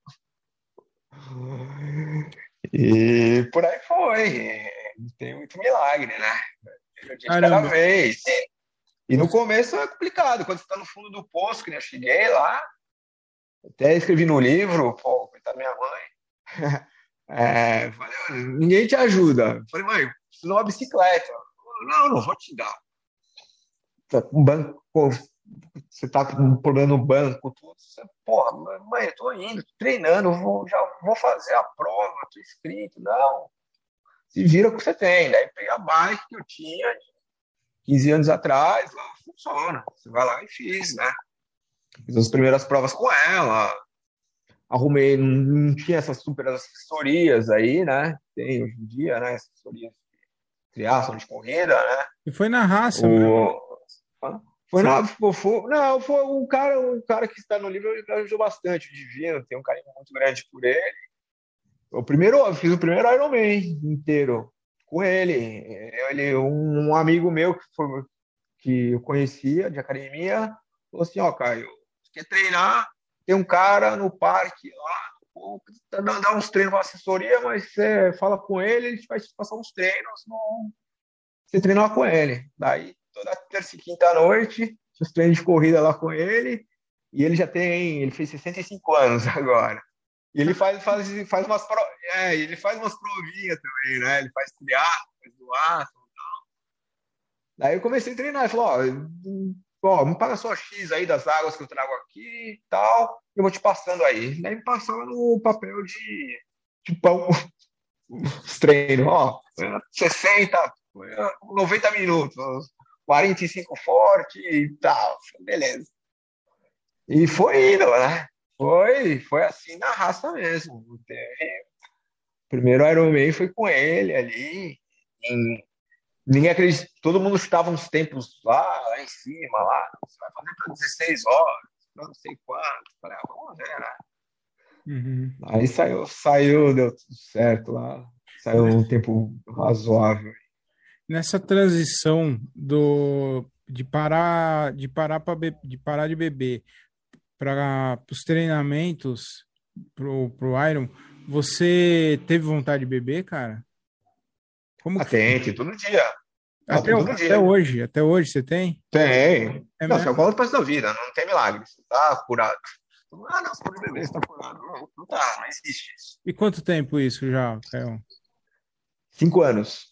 E por aí foi. Tem muito milagre, né? Um dia cada vez. E no começo é complicado, quando você está no fundo do poço, que eu cheguei lá, até escrevi no livro, pô, coitada minha mãe. É, falei, ninguém te ajuda. Falei, mãe, preciso de uma bicicleta. Não, não vou te dar. Tá com banco, você tá com um problema no banco, tudo. Você, Porra, mãe, eu tô indo, tô treinando, vou, já vou fazer a prova, tô inscrito. Não. Se vira o que você tem. Daí peguei a bike que eu tinha 15 anos atrás, lá funciona. Você vai lá e fiz, né? Fiz as primeiras provas com ela. Arrumei, não tinha essas super assessorias aí, né? Tem hoje em dia, né? Assessorias de criação de corrida, né? E foi na raça, o... Foi na, foi, não, foi um cara, um cara que está no livro, ele ajudou bastante, o Divino, tem um carinho muito grande por ele. O primeiro, eu fiz o primeiro Iron Man inteiro com ele. Ele, um amigo meu que, foi, que eu conhecia de academia, falou assim, ó, Caio, quer treinar, tem um cara no parque lá, tá dá uns treinos para assessoria, mas você fala com ele, ele vai te passar uns treinos, não... você treinar com ele. Daí, toda terça e quinta noite, os treinos de corrida lá com ele, e ele já tem, ele fez 65 anos agora. E ele faz, faz, faz umas pro... é, ele faz umas provinhas também, né? Ele faz triatlo, faz duatlo e tal. Daí eu comecei a treinar, ele falou, ó, ó, me paga só X aí das águas que eu trago aqui e tal, eu vou te passando aí. Daí me passava no papel de, de pão, os treinos, ó, 60, 90 minutos, 45 forte e tal, beleza. E foi indo, né? Foi, foi assim na raça mesmo. O primeiro Ironman foi com ele ali, em ninguém acredita. Todo mundo estava uns tempos lá, lá em cima, lá. Você vai fazer para 16 horas, não sei quanto. Falei, ah, vamos ver, né? Uhum. Aí saiu, saiu, deu tudo certo lá. Saiu um tempo razoável. Nessa transição do de parar de parar para de parar de beber para os treinamentos pro, pro Iron, você teve vontade de beber, cara? Como ah, tem, tem todo dia. Até, todo até dia. hoje, até hoje você tem? Tem. É não, você é o da vida, não tem milagre. Você tá curado. Ah, não, você pode beber, você tá curado. Não, não tá, não existe isso. E quanto tempo isso já, Caio? Cinco anos.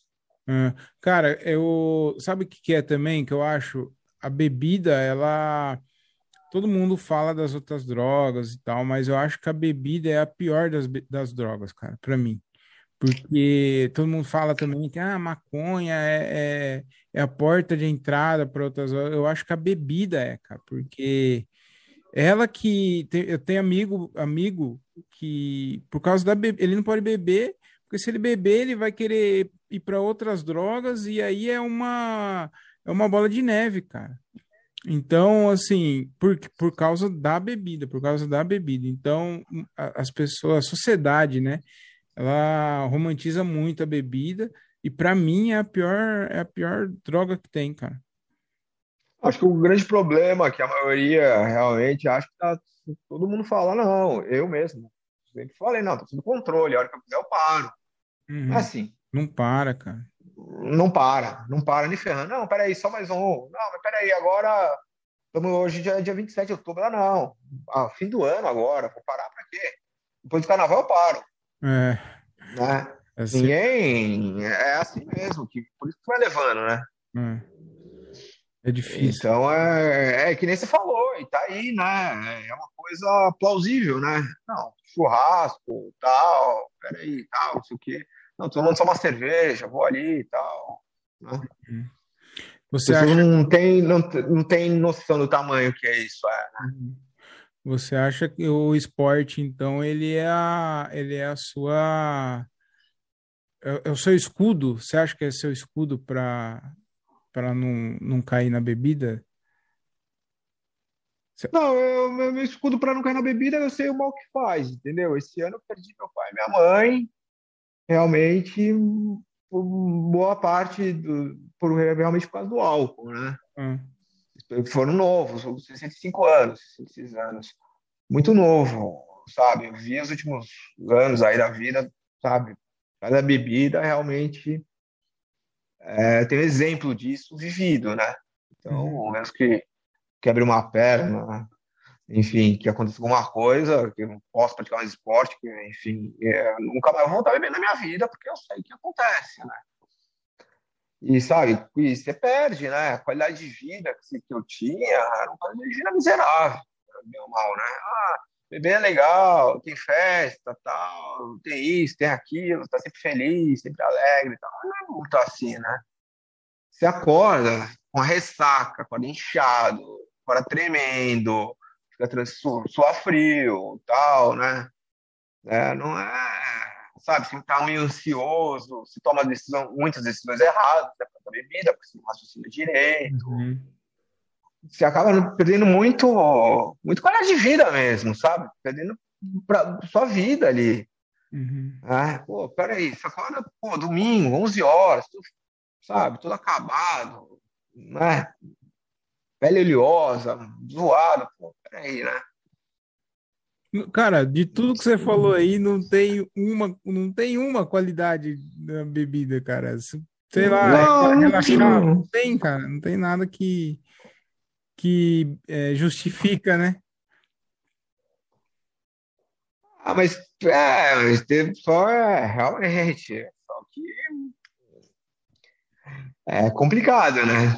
Ah, cara, eu. Sabe o que, que é também que eu acho? A bebida, ela. Todo mundo fala das outras drogas e tal, mas eu acho que a bebida é a pior das, das drogas, cara, para mim. Porque todo mundo fala também que ah, a maconha é, é, é a porta de entrada para outras. Eu acho que a bebida é, cara, porque ela que. Tem, eu tenho amigo, amigo que, por causa da bebida, ele não pode beber, porque se ele beber, ele vai querer ir para outras drogas, e aí é uma, é uma bola de neve, cara. Então, assim, por, por causa da bebida, por causa da bebida. Então, as pessoas, a sociedade, né? ela romantiza muito a bebida E para mim é a pior, é a pior droga que tem, cara. Acho que o grande problema que a maioria realmente acha que tá, todo mundo fala, não, eu mesmo. Sempre falei, não, tô sob controle, a hora que eu quiser eu paro. Uhum. É assim. Não para, cara. Não para, não para nem ferrando. Não, peraí, só mais um. Não, mas peraí, agora. Estamos hoje dia, dia 27 de outubro. Ah, não. Ah, fim do ano agora. Vou parar pra quê? Depois do carnaval eu paro. É. Né? Assim, Ninguém. É assim mesmo, que, por isso que vai levando, né? é. É difícil. Então é, é que nem você falou, e tá aí, né? É uma coisa plausível, né? Não, churrasco, tal, peraí, tal, não sei o quê. Não, tô tomando só uma cerveja, vou ali e tal. Né? Você Você acha, não tem, não, não tem noção do tamanho que é isso, é. você acha que o esporte, então, ele é a, ele é a sua, é, é o seu escudo? Você acha que é seu escudo para para não, não cair na bebida? Não, eu, meu, meu escudo para não cair na bebida, eu sei o mal que faz, entendeu? Esse ano eu perdi meu pai e minha mãe, realmente, boa parte, do, por realmente por causa do álcool, né? Ah, Foram novos, 65 anos, 66 anos. Muito novo, sabe? Eu vi os últimos anos aí da vida, sabe? Cada bebida realmente é, tem um exemplo disso vivido, né? Então, menos que quebre uma perna, enfim, que aconteça alguma coisa, que eu não posso praticar mais esporte, que, enfim, é, nunca mais vou voltar a beber na minha vida, porque eu sei que acontece, né? E, sabe, e você perde, né? A qualidade de vida que eu tinha era uma qualidade de vida miserável, ou mal, né? Ah, beber é legal, tem festa, tal, tem isso, tem aquilo, tá sempre feliz, sempre alegre, tal. Mas não é muito assim, né? Você acorda com ressaca, acorda inchado, acorda tremendo, fica tra- su- suar frio, tal, né? É, não é, sabe, você tá meio ansioso, você toma decisão, muitas decisões erradas, né, da bebida, porque você não raciocina direito, uhum, você acaba perdendo muito, muito qualidade de vida mesmo, sabe? Perdendo pra sua vida ali. uhum. Ah, pô, peraí, você acorda, pô, domingo, 11 horas, tudo, sabe, tudo acabado, né? Pele oleosa, zoado, pô, peraí, né? Cara, de tudo que você falou aí, não tem uma, não tem uma qualidade da bebida, cara. Se- Sei lá, Não, não relaxar, não tem, cara. Não tem nada que, que é, justifica, né? Ah, mas, é, só, é, realmente, só que é complicado, né?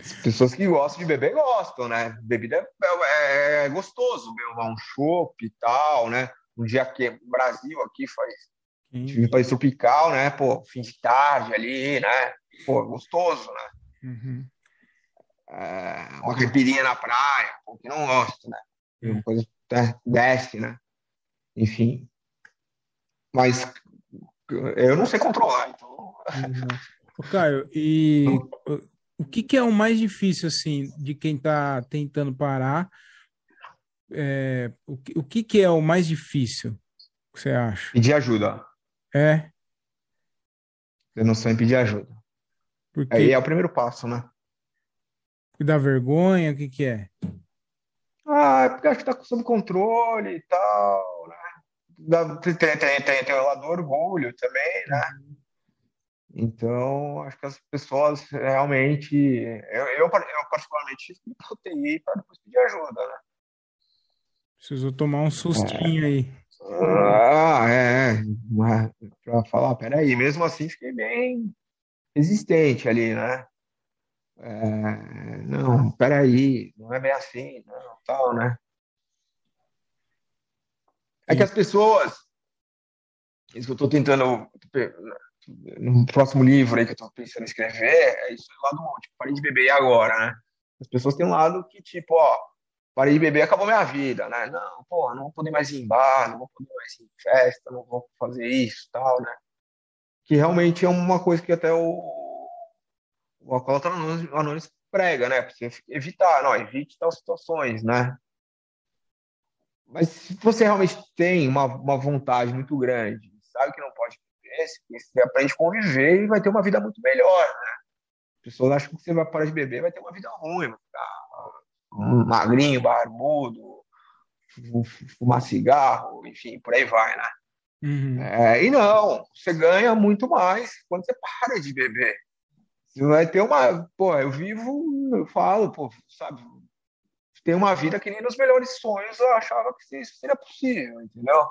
As pessoas que gostam de beber gostam, né? Bebida é, é gostoso, beber um chopp e tal, né? Um dia que o Brasil aqui faz um país tropical, né? Pô, fim de tarde ali, né? Pô, gostoso, né? Uhum. É, uma caipirinha na praia, que não gosto, né? Uma coisa né, desce, né? Enfim. Mas eu não sei controlar, então. Uhum. Caio, e o- que que é o mais difícil, assim, de quem tá tentando parar? É, o que, o que que é o mais difícil, que você acha? Pedir ajuda. É, Ter noção e pedir ajuda. Aí porque é o primeiro passo, né? Dá vergonha, o que que é? Ah, é porque acho que tá sob controle e tal, né? Dá- Tem, tem, tem, tem, o lado do orgulho também, né? Então, acho que as pessoas realmente. Eu, eu, eu particularmente, pra UTI para depois pedir ajuda, né? Precisou tomar um sustinho aí. Ah, é, é. Para falar, peraí, mesmo assim fiquei bem resistente ali, né? É, não, peraí, não é bem assim, não, tal, né? É que as pessoas, isso que eu estou tentando, no próximo livro aí que eu estou pensando em escrever, é isso do, tipo, parei de beber agora, né? As pessoas têm um lado que, tipo, ó, parei de beber, acabou minha vida, né? Não, pô, não vou poder mais ir em bar, não vou poder mais ir em festa, não vou fazer isso, tal, né? Que realmente é uma coisa que até o, o Alcoólatra Anônimo Anônimo prega, né? Pra você evitar, não, evite tais situações, né? Mas se você realmente tem uma, uma vontade muito grande, sabe que não pode beber, você aprende a conviver e vai ter uma vida muito melhor, né? As pessoas acham que você vai parar de beber vai ter uma vida ruim, vai ficar magrinho, barbudo, fumar cigarro, enfim, por aí vai, né? Uhum. É, e não, você ganha muito mais quando você para de beber. Vai ter uma. Pô, eu vivo, eu falo, pô, sabe, ter uma vida que nem nos melhores sonhos eu achava que isso seria possível, entendeu?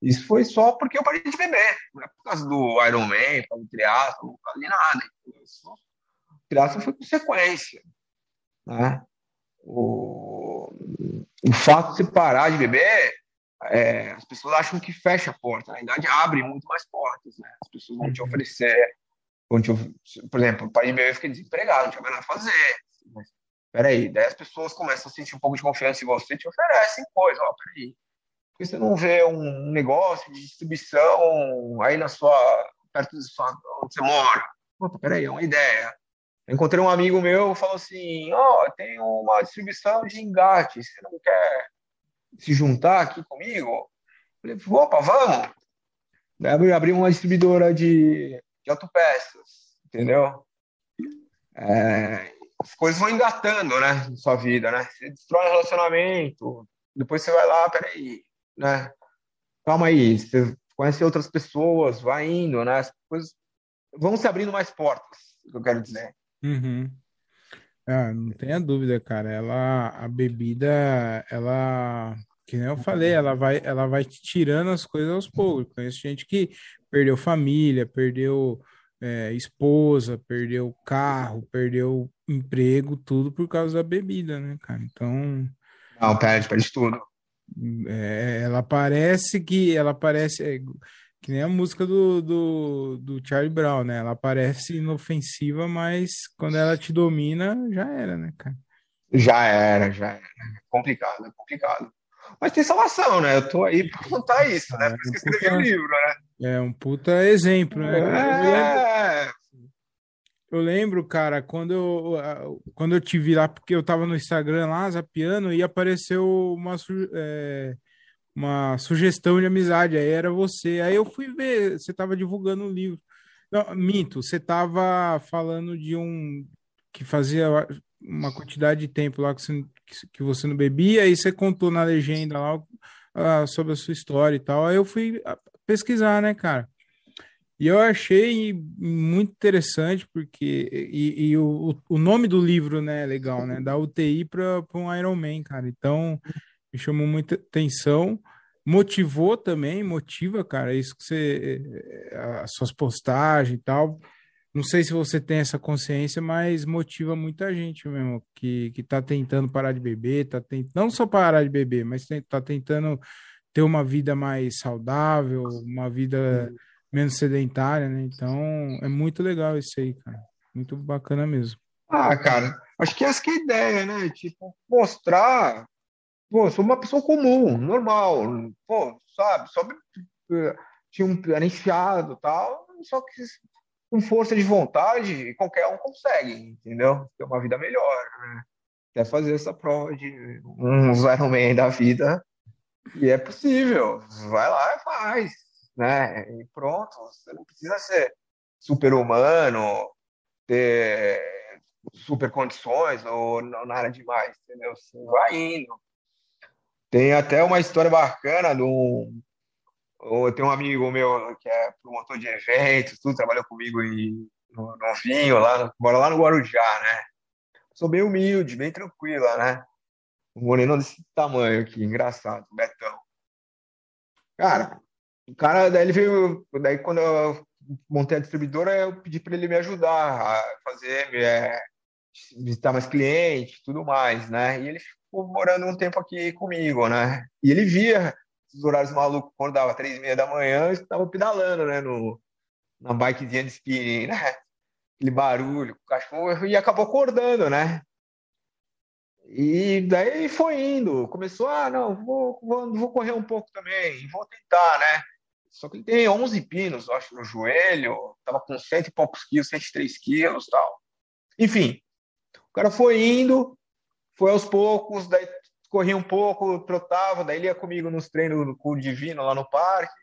Isso foi só porque eu parei de beber. Não é por causa do Iron Man, por causa do triatlo, por causa de nada. Isso, o triatlo foi consequência. Né? O, o fato de você parar de beber, é, as pessoas acham que fecha a porta. Na verdade, abre muito mais portas. Né? As pessoas vão te uhum. oferecer. Vão te, por exemplo, para de beber, eu fiquei desempregado, não tinha mais nada a fazer. Mas, peraí, daí as pessoas começam a sentir um pouco de confiança em você, te oferecem coisa, ó, peraí. Porque você não vê um negócio de distribuição aí na sua, perto de sua, onde você mora. Opa, peraí, é uma ideia. Eu encontrei um amigo meu falou assim, ó, oh, tem uma distribuição de engate, você não quer se juntar aqui comigo? Eu falei, opa, vamos. Daí abri uma distribuidora de, de autopeças, entendeu? É, as coisas vão engatando, né, na sua vida, né? Você destrói um relacionamento, depois você vai lá, peraí, né? Calma aí, você conhece outras pessoas, vai indo, né? As coisas vão se abrindo mais portas, é que eu quero dizer. Uhum. Ah, não tenha dúvida, cara. Ela, a bebida, ela, que nem eu falei, ela vai, ela vai tirando as coisas aos poucos. Conheço gente que perdeu família, perdeu é, esposa, perdeu carro, perdeu emprego, tudo por causa da bebida, né, cara? Então. Não, perde, perde tudo. É, ela parece que ela parece é, que nem a música do, do, do Charlie Brown, né? Ela parece inofensiva, mas quando ela te domina, já era, né, cara? Já era, já era. Complicado, é complicado. Mas tem salvação, né? Eu tô aí pra contar isso, né? Por isso que eu escrevi o livro, né? É um puta exemplo, né? É, eu lembro, cara, quando eu, quando eu te vi lá, porque eu tava no Instagram lá, zapiando, e apareceu uma, é, uma sugestão de amizade, aí era você. Aí eu fui ver, você tava divulgando um livro. Não, minto, você tava falando de um que fazia uma quantidade de tempo lá que você, que você não bebia, aí você contou na legenda lá uh, sobre a sua história e tal. Aí eu fui pesquisar, né, cara? E eu achei muito interessante, porque. E, e o, o nome do livro, né, é legal, né? Da UTI para um Iron Man, cara. Então, me chamou muita atenção. Motivou também, motiva, cara, isso que você. Eh, as suas postagens e tal. Não sei se você tem essa consciência, mas motiva muita gente mesmo, que, que tá tentando parar de beber, tá tent... não só parar de beber, mas tá tentando ter uma vida mais saudável, uma vida menos sedentária, né? Então é muito legal isso aí, cara. Muito bacana mesmo. Ah, cara, acho que essa que é a ideia, né? Tipo, mostrar, pô, sou uma pessoa comum, normal, pô, sabe? Só tinha um era enfiado tal, só que com força de vontade, qualquer um consegue, entendeu? Ter uma vida melhor, né? Quer fazer essa prova de uns Ironman da vida, e é possível. Vai lá e faz né? E pronto, você não precisa ser super-humano, ter super condições ou nada demais, entendeu? Você vai indo. Tem até uma história bacana de um. Tenho um amigo meu que é promotor de eventos, tudo, trabalhou comigo em, no, no vinho, lá, mora lá no Guarujá, né? Sou bem humilde, bem tranquila, né? Um moreno desse tamanho aqui, engraçado, Betão. Cara, o cara, daí ele veio, daí quando eu montei a distribuidora, eu pedi para ele me ajudar a fazer, é, visitar mais clientes, tudo mais, né? E ele ficou morando um tempo aqui comigo, né? E ele via esses horários malucos, quando dava três e meia da manhã, eu estava pedalando, né? No, na bikezinha de spinning, né? Aquele barulho, o cachorro, e acabou acordando, né? E daí foi indo, começou, ah, não, vou, vou, vou correr um pouco também, vou tentar, né? Só que ele tem 11 pinos, eu acho, no joelho, tava com cento e poucos quilos, 103 quilos tal. Enfim, o cara foi indo, foi aos poucos, daí corria um pouco, trotava, daí ele ia comigo nos treinos com o Divino lá no parque.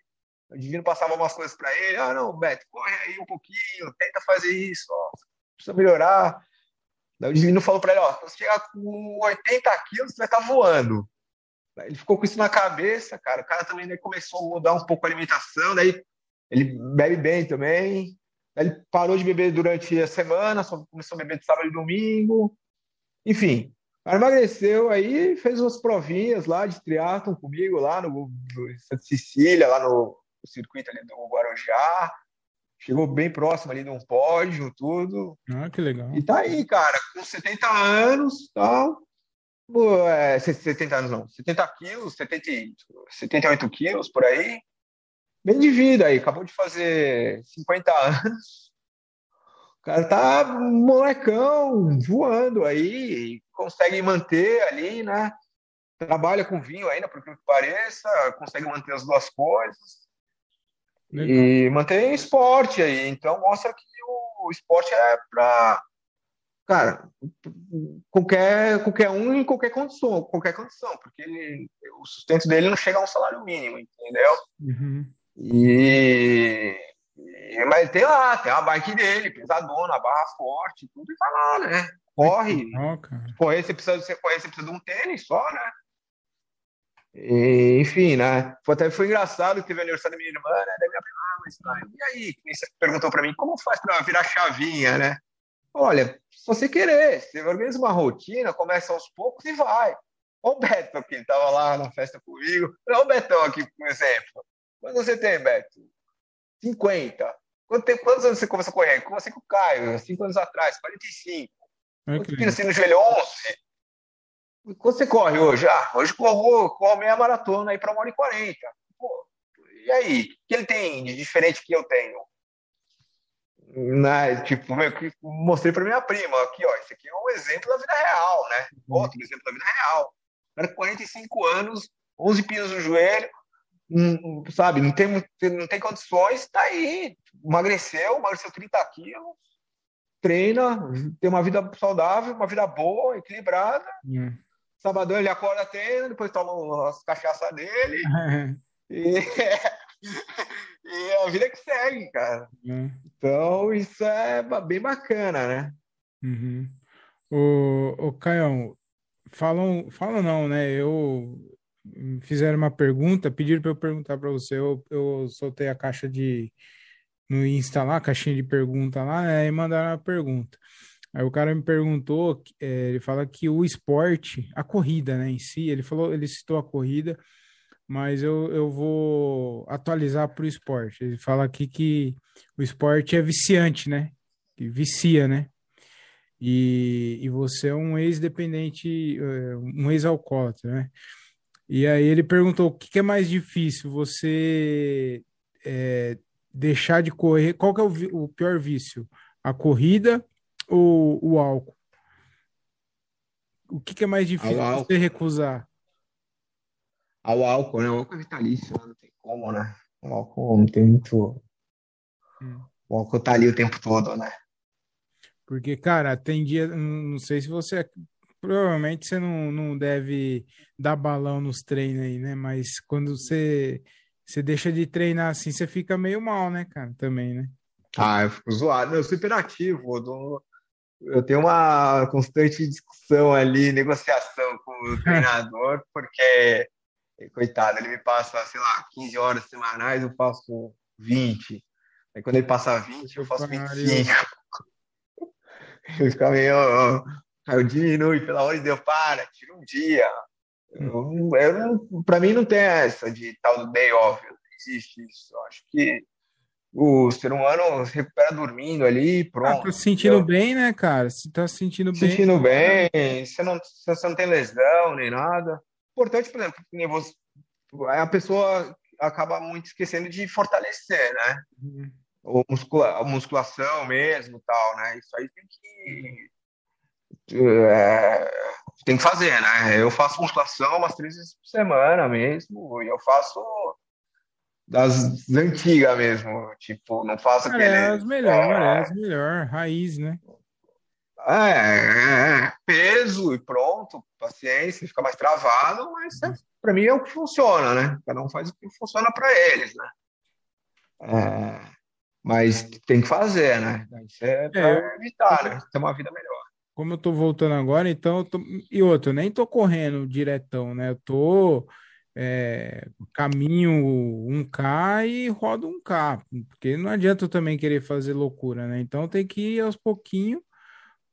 O Divino passava umas coisas para ele. Ah, não, Beto, corre aí um pouquinho, tenta fazer isso, ó, precisa melhorar. Daí o Divino falou para ele: ó, se chegar com 80 quilos, você vai estar tá voando. Ele ficou com isso na cabeça, cara. O cara também né, começou a mudar um pouco a alimentação, daí ele bebe bem também. Ele parou de beber durante a semana, só começou a beber de sábado e domingo. Enfim, emagreceu aí, fez umas provinhas lá de triatlon comigo, lá no, no Santa Cecília, lá no, no circuito ali do Guarujá. Chegou bem próximo ali de um pódio, tudo. Ah, que legal. E tá aí, cara, com 70 anos tal. É, 70 anos não, 70 quilos, 70, 78 quilos por aí bem de vida aí, acabou de fazer 50 anos. O cara tá molecão, voando aí, consegue manter ali, né? Trabalha com vinho ainda, por que pareça, consegue manter as duas coisas. Legal. E mantém esporte aí. Então mostra que o esporte é para cara, qualquer, qualquer um em qualquer condição, qualquer condição, porque ele, o sustento dele não chega a um salário mínimo, entendeu? Uhum. E, e, mas tem lá, tem a bike dele, pesadona, barra forte, tudo e vai lá, né? Corre. correr, você precisa, você correr, você precisa de um tênis só, né? E, enfim, né? Foi, até foi engraçado, teve o aniversário da minha irmã, né? Da minha prima, ah, mas, ah, e aí? Você perguntou para mim, como faz para virar chavinha, né? Olha, se você querer, você organiza uma rotina, começa aos poucos e vai. Olha o Beto, que estava lá na festa comigo. Olha o Betão aqui, por exemplo. Quando você tem, Beto? 50. Quanto tempo, quantos anos você começou a correr? Comecei com o Caio, 5 anos atrás, 45. Quanto pino assim no joelho? 11. Quanto você corre hoje? Ah, hoje corro, corro meia maratona aí para 1 hora e 40. Pô, e aí? O que ele tem de diferente que eu tenho? Na, tipo, eu mostrei para minha prima, aqui, ó, esse aqui é um exemplo da vida real, né? Uhum. Outro exemplo da vida real. Era 45 anos, 11 pinos no joelho, sabe, não tem, não tem condições, tá aí. Emagreceu, emagreceu 30 quilos, treina, tem uma vida saudável, uma vida boa, equilibrada. Uhum. Sabadão ele acorda, treina, depois toma as cachaças dele. E, e é a vida que segue, cara. Uhum. Então, isso é bem bacana, né? Uhum. O, o Caião, falam, falam não, né? Eu fizeram uma pergunta, pediram para eu perguntar para você. Eu, eu soltei a caixa de no Insta lá, a caixinha de pergunta lá, né, e mandaram a pergunta. Aí o cara me perguntou, é, ele fala que o esporte, a corrida, né, em si, ele falou, ele citou a corrida, mas eu, eu vou atualizar para o esporte. Ele fala aqui que o esporte é viciante, né? Que vicia, né? E, e você é um ex-dependente, é, um ex-alcoólatra, né? E aí ele perguntou: o que, é mais difícil? Você é, deixar de correr? Qual que é o, o, pior vício? A corrida ou o álcool? O que, que é mais difícil você recusar? Ao álcool, né? O álcool é vitalício, né? não tem como, né? O álcool não tem muito. Hum. O álcool tá ali o tempo todo, né? Porque, cara, tem dia. Não sei se você provavelmente você não, não deve dar balão nos treinos aí, né? Mas quando você, você deixa de treinar assim, você fica meio mal, né, cara? Também, né? Ah, eu fico zoado. Eu sou hiperativo. Eu, dou... eu tenho uma constante discussão ali, negociação com o treinador, porque, coitado, ele me passa, sei lá, 15 horas semanais, eu faço 20. Aí quando ele passa 20, eu faço 25. Ele fica meio Aí eu diminui, pelo amor de Deus, para, tira um dia. Eu, eu para mim não tem essa de tal do day off, não existe isso. Eu acho que o ser humano se recupera dormindo ali, pronto. Ah, tá se sentindo eu, bem, né, cara? Se tá se sentindo bem. Sentindo bem, você não, você não tem lesão nem nada. Importante, por exemplo, você, a pessoa acaba muito esquecendo de fortalecer, né? Uhum. Ou muscula, a musculação mesmo tal, né? Isso aí tem que é, tem que fazer, né? Eu faço musculação umas três vezes por semana mesmo, e eu faço das antigas mesmo, tipo, não faço aquele... É, as melhor, é, as melhor, raiz, né? É, é, é, peso e pronto, paciência, fica mais travado, mas é, para mim é o que funciona, né? Cada um faz o que funciona para eles, né? É, mas tem que fazer, né? Isso é para é, evitar, né? Ter uma vida melhor. Como eu tô voltando agora, então, tô... e outro, eu nem tô correndo diretão, né? Eu tô é, caminho 1K e rodo 1K, porque não adianta eu também querer fazer loucura, né? Então tem que ir aos pouquinhos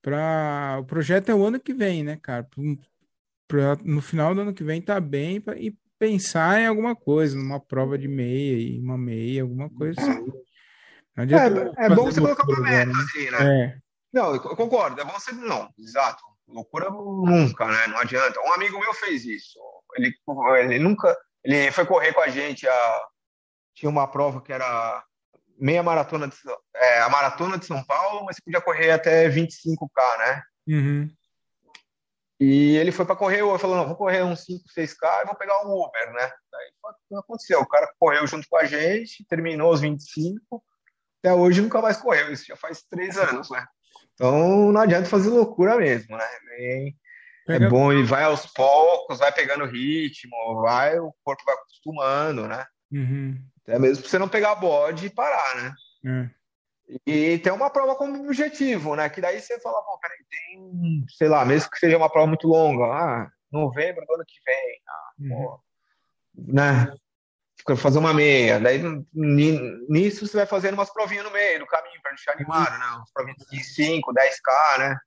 para o projeto é o ano que vem, né, cara? Pra, no final do ano que vem tá bem pra, e pensar em alguma coisa, numa prova de meia e uma meia, alguma coisa assim. É, é bom você colocar uma meta, né? assim, né? É. Não, eu concordo, é bom você. Não, exato. Loucura nunca, né? Não adianta. Um amigo meu fez isso. Ele, ele nunca. Ele foi correr com a gente. A, tinha uma prova que era meia maratona, de, é, a maratona de São Paulo, mas você podia correr até 25K, né? Uhum. E ele foi para correr, eu falei, não, vou correr uns 5, 6K e vou pegar um Uber, né? Daí aconteceu. O cara correu junto com a gente, terminou os 25, até hoje nunca mais correu, isso já faz três anos, né? Então não adianta fazer loucura mesmo, né? É bom e vai aos poucos, vai pegando ritmo, vai, o corpo vai acostumando, né? Uhum. Até mesmo para você não pegar bode e parar, né? É. E tem uma prova como objetivo, né? Que daí você fala, bom, peraí, tem, sei lá, mesmo que seja uma prova muito longa, ah, novembro do ano que vem, ah, uhum. pô, né? Fazer uma meia, daí nisso você vai fazendo umas provinhas no meio do caminho para deixar animado, né? Umas provinhas de 5, 10k, né?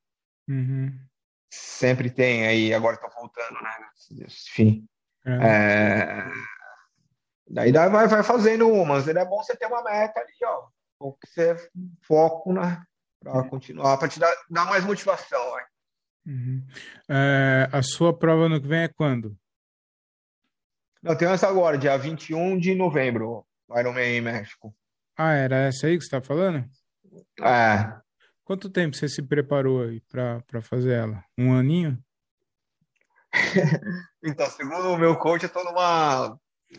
Uhum. Sempre tem aí, agora tô voltando, né? Enfim. É. É... Daí vai, vai fazendo umas, é bom você ter uma meta ali, ó ou que você foco né, para continuar, para te dar, dar, mais motivação. Uhum. É, a sua prova no que vem é quando? Não, tem essa agora, dia 21 de novembro, Ironman em México. Ah, era essa aí que você está falando? É. Quanto tempo você se preparou aí para fazer ela? Um aninho? então, segundo o meu coach, eu estou numa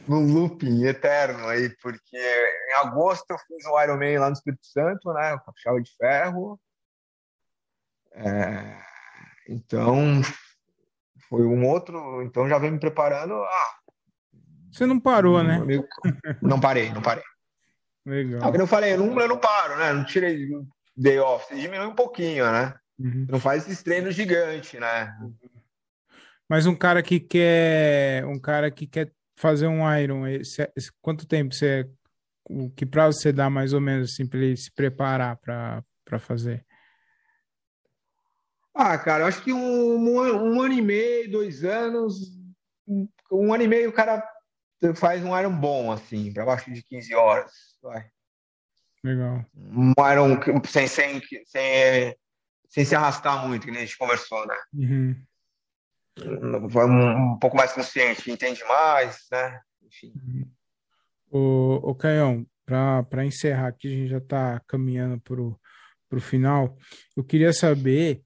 num looping eterno aí, porque em agosto eu fiz um Ironman lá no Espírito Santo, né, com a chave de ferro. É, então, foi um outro, então já vem me preparando. Ah, Você não parou, né? Amigo, não parei, não parei. Legal. Ah, como eu falei, eu não, eu não paro, né? Não tirei day off, diminui um pouquinho, né? Uhum. Não faz esses treinos gigantes, né? Mas um cara que quer, um cara que quer fazer um Iron, esse, esse, quanto tempo você o que prazo você dá mais ou menos assim para ele se preparar para fazer? Ah, cara, eu acho que um, um, um, ano e meio, dois anos, um ano e meio o cara faz um Iron bom, assim, para baixo de 15 horas. Vai. Legal. Um Iron sem, sem, sem, sem se arrastar muito, que nem a gente conversou, né? Uhum um, um pouco mais consciente, entende mais, né? Enfim. O, o Caião, para encerrar aqui, a gente já está caminhando para o final. Eu queria saber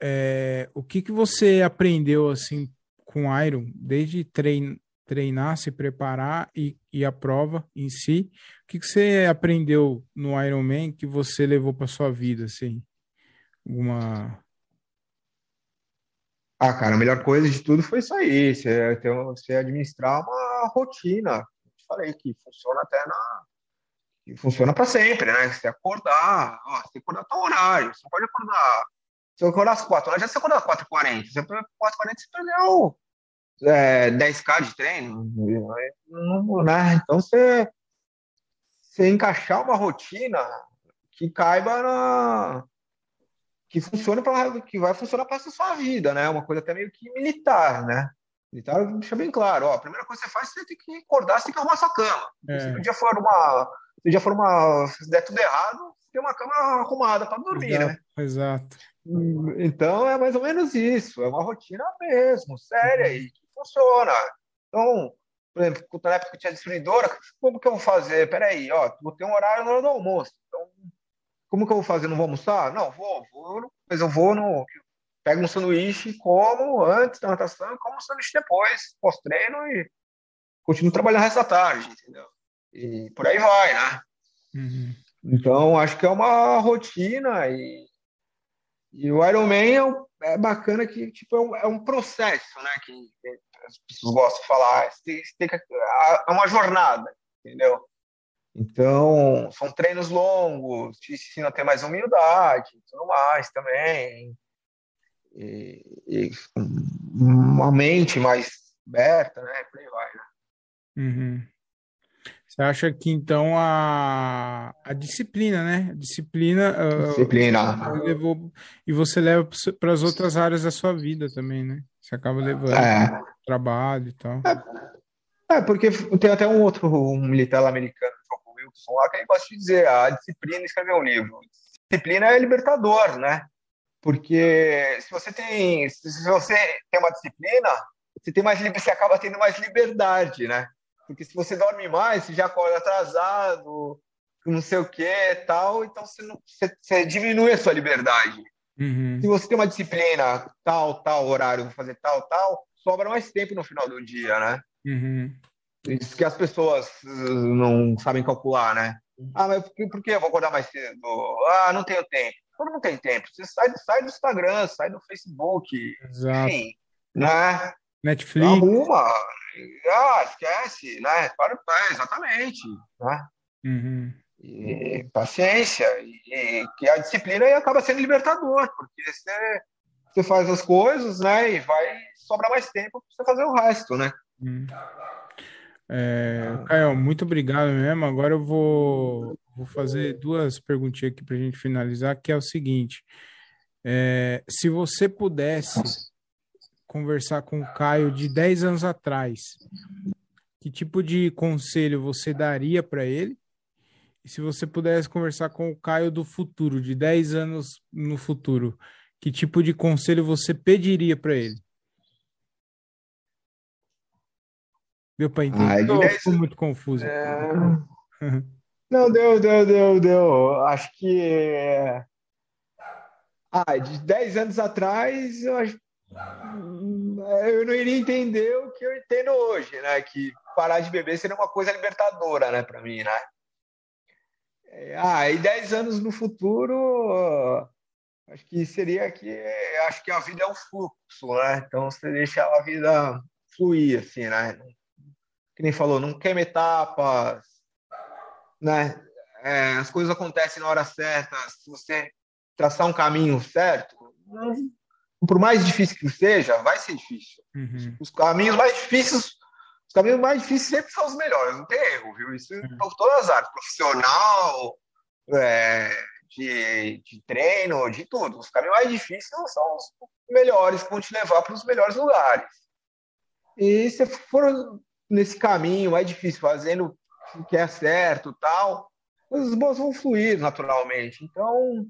é, o que, que você aprendeu assim com Iron, desde trein, treinar, se preparar e, e a prova em si. O que, que você aprendeu no Ironman que você levou para sua vida, assim? Uma ah, cara, a melhor coisa de tudo foi aí, você, ter, você administrar uma rotina. Eu falei que funciona até na. que funciona para sempre, né? Você acordar, ó, você acordar tal horário, você pode acordar. Se eu acordar às 4 horas, já você acordar às 4h40. Você 4h40 você perdeu é, 10k de treino, né? Então você, você encaixar uma rotina que caiba na que funciona para que vai funcionar para a sua vida, né? Uma coisa até meio que militar, né? Militar deixa bem claro, ó, a primeira coisa que você faz, você tem que acordar, você tem que arrumar sua cama. É. Se o dia for uma, se o dia for uma, se der tudo errado, você tem uma cama arrumada para dormir, exato, né? Exato. Então é mais ou menos isso, é uma rotina mesmo, séria e funciona. Então, por exemplo, na época que tinha destruidora, como que eu vou fazer? Peraí, ó, vou ter um horário na hora do almoço. Então, como que eu vou fazer? Não vou almoçar? Não, vou, vou, mas eu vou no. Pego um sanduíche, como antes da natação e como um sanduíche depois, pós-treino e continuo trabalhando o resto da tarde, entendeu? E por aí vai, né? Uhum. Então, acho que é uma rotina e, e o Ironman é, é bacana que tipo, é, um, é um processo, né? Que, as pessoas gostam de falar. Tem, tem que, é uma jornada, entendeu? Então, são treinos longos, te ensina a ter mais humildade tudo mais também. E, e uma mente mais aberta, né? Por aí vai, né? Uhum. Você acha que então a, a disciplina, né? A disciplina, ah, disciplina. Uh, levou, e você leva para as outras áreas da sua vida também, né? Você acaba levando é. trabalho e tal. É, é, porque tem até um outro um militar americano, o Wilson, lá, que ele gosta de dizer: a disciplina escrever um livro. Disciplina é libertador, né? Porque se você tem, se você tem uma disciplina, você tem mais você acaba tendo mais liberdade, né? Porque se você dorme mais, você já acorda atrasado, não sei o que tal, então você, não, você, você diminui a sua liberdade. Uhum. Se você tem uma disciplina, tal, tal horário, vou fazer tal, tal, sobra mais tempo no final do dia, né? Uhum. Isso que as pessoas uh, não sabem calcular, né? Ah, mas por que, eu vou acordar mais cedo? Ah, não tenho tempo. Todo mundo tem tempo. Você sai, sai do Instagram, sai do Facebook, Exato. enfim, né? Netflix. Arruma, ah, esquece, né? Para, é, exatamente, né? Uhum. E, paciência, e, que a disciplina acaba sendo libertador, porque você, você faz as coisas, né? E vai sobrar mais tempo para você fazer o resto, né? Uhum. É, Caio, muito obrigado mesmo. Agora eu vou, vou fazer duas perguntinhas aqui para a gente finalizar, que é o seguinte: é, se você pudesse conversar com o Caio de 10 anos atrás, que tipo de conselho você daria para ele? E se você pudesse conversar com o Caio do futuro, de 10 anos no futuro, que tipo de conselho você pediria para ele? Deu para entender? Ah, dez... ficou muito confuso? É... Não, deu, deu, deu, deu. Acho que. Ah, de 10 anos atrás, eu acho eu não iria entender o que eu entendo hoje, né? Que parar de beber seria uma coisa libertadora, né, para mim, né? É, ah, e 10 anos no futuro, acho que seria que acho que a vida é um fluxo, né? Então você deixa a vida fluir, assim, né? Que nem falou, não queima etapas, né? É, as coisas acontecem na hora certa. Se você traçar um caminho certo, por mais difícil que seja, vai ser difícil. Uhum. Os caminhos mais difíceis, caminhos mais difíceis sempre são os melhores, não tem erro, viu? Isso uhum. por todas as áreas, profissional, é, de, de treino, de tudo. Os caminhos mais difíceis são os melhores que vão te levar para os melhores lugares. E se for nesse caminho mais difícil, fazendo o que é certo, tal, os bons vão fluir naturalmente. Então,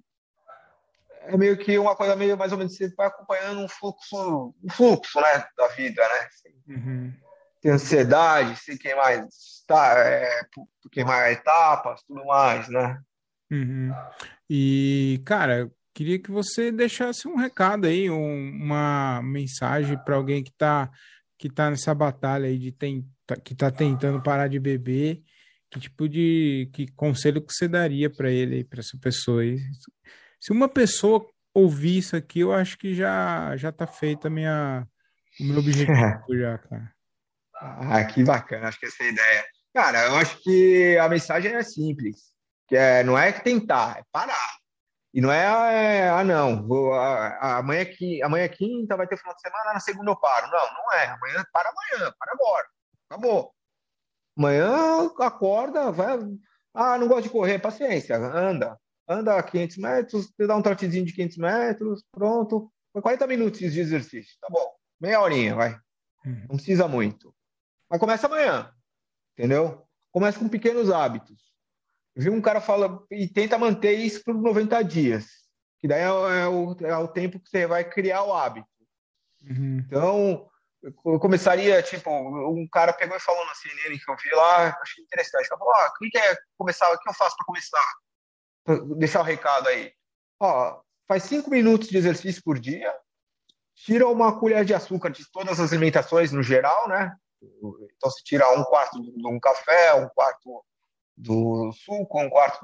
é meio que uma coisa meio mais ou menos você vai acompanhando um fluxo, um fluxo, né, da vida, né? Uhum. Tem ansiedade, se queimar, tá, é, queimar etapas, tudo mais, né? Uhum. E, cara, queria que você deixasse um recado aí, um, uma mensagem para alguém que está que tá nessa batalha aí de tem, que está tentando parar de beber. Que tipo de que conselho que você daria para ele, para essa pessoa aí? Se uma pessoa ouvir isso aqui, eu acho que já já tá feita minha o meu objetivo já, cara. Ah, que bacana, acho que essa é a ideia. Cara, eu acho que a mensagem é simples, que é, não é tentar, é parar. E não é, é ah, não, vou, amanhã, aqui, amanhã é quinta, vai ter final de semana, na segunda eu paro. Não, não é. Amanhã, para amanhã, para agora. Acabou. Amanhã acorda, vai. Ah, não gosto de correr, paciência, anda anda 500 metros, você dá um trotezinho de 500 metros, pronto. 40 minutos de exercício, tá bom. Meia horinha, vai. Uhum. Não precisa muito. Mas começa amanhã, entendeu? Começa com pequenos hábitos. Eu vi um cara fala e tenta manter isso por 90 dias, que daí é, é, o, é o tempo que você vai criar o hábito. Uhum. Então, eu começaria, tipo, um cara pegou e falou na CNN que eu vi lá, achei interessante. Ele falou, ah, o que é começar? O que eu faço para começar? deixar o recado aí. Ó, faz cinco minutos de exercício por dia, tira uma colher de açúcar de todas as alimentações no geral, né? Então, se tira um quarto de um café, um quarto do suco, um quarto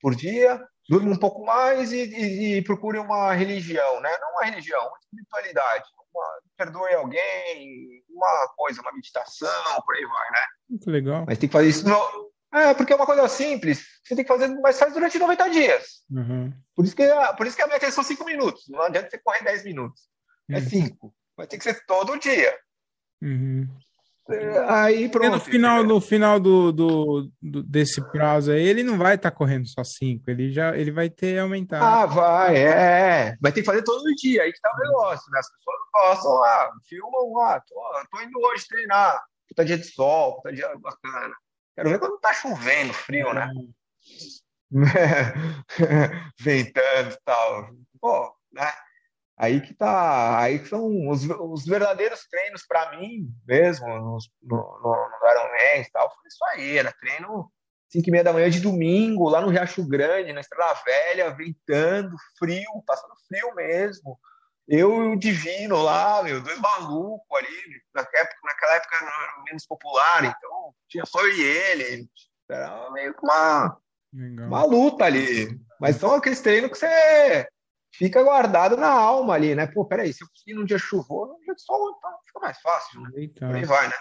por dia, durma um pouco mais e, e, e, procure uma religião, né? Não uma religião, uma espiritualidade. Uma, perdoe alguém, uma coisa, uma meditação, por aí vai, né? Muito legal. Mas tem que fazer isso no, É, porque é uma coisa simples, você tem que fazer, mas faz durante 90 dias. Uhum. Por isso que, por isso que a minha questão são 5 minutos. Não adianta você correr 10 minutos. É 5. Uhum. Vai ter que ser todo dia. Uhum. Aí pronto. E no final, no final do, do, do, desse prazo aí, ele não vai estar tá correndo só 5, ele já ele vai ter aumentado. Ah, vai, é. Vai ter que fazer todo dia, aí que tá o negócio, né? As pessoas gostam lá, filmam lá, tô, tô indo hoje treinar, puta dia de sol, puta dia bacana. Quero ver quando tá chovendo, frio, né? Ventando e tal. Pô, né? Aí que tá, aí que são os, os verdadeiros treinos para mim mesmo, no, no, no Ironman e tal, foi isso aí, era treino 5 e meia da manhã de domingo, lá no Riacho Grande, na Estrela Velha, ventando, frio, passando frio mesmo. Eu e o Divino lá, meu, dois malucos ali, naquela época, naquela época era menos popular, então tinha só eu e ele, era meio que uma, uma luta ali. Mas são aqueles treinos que você fica guardado na alma ali, né? Pô, peraí, se eu conseguir num dia chuvoso, num dia de sol, então fica mais fácil, né? Aí vai, né?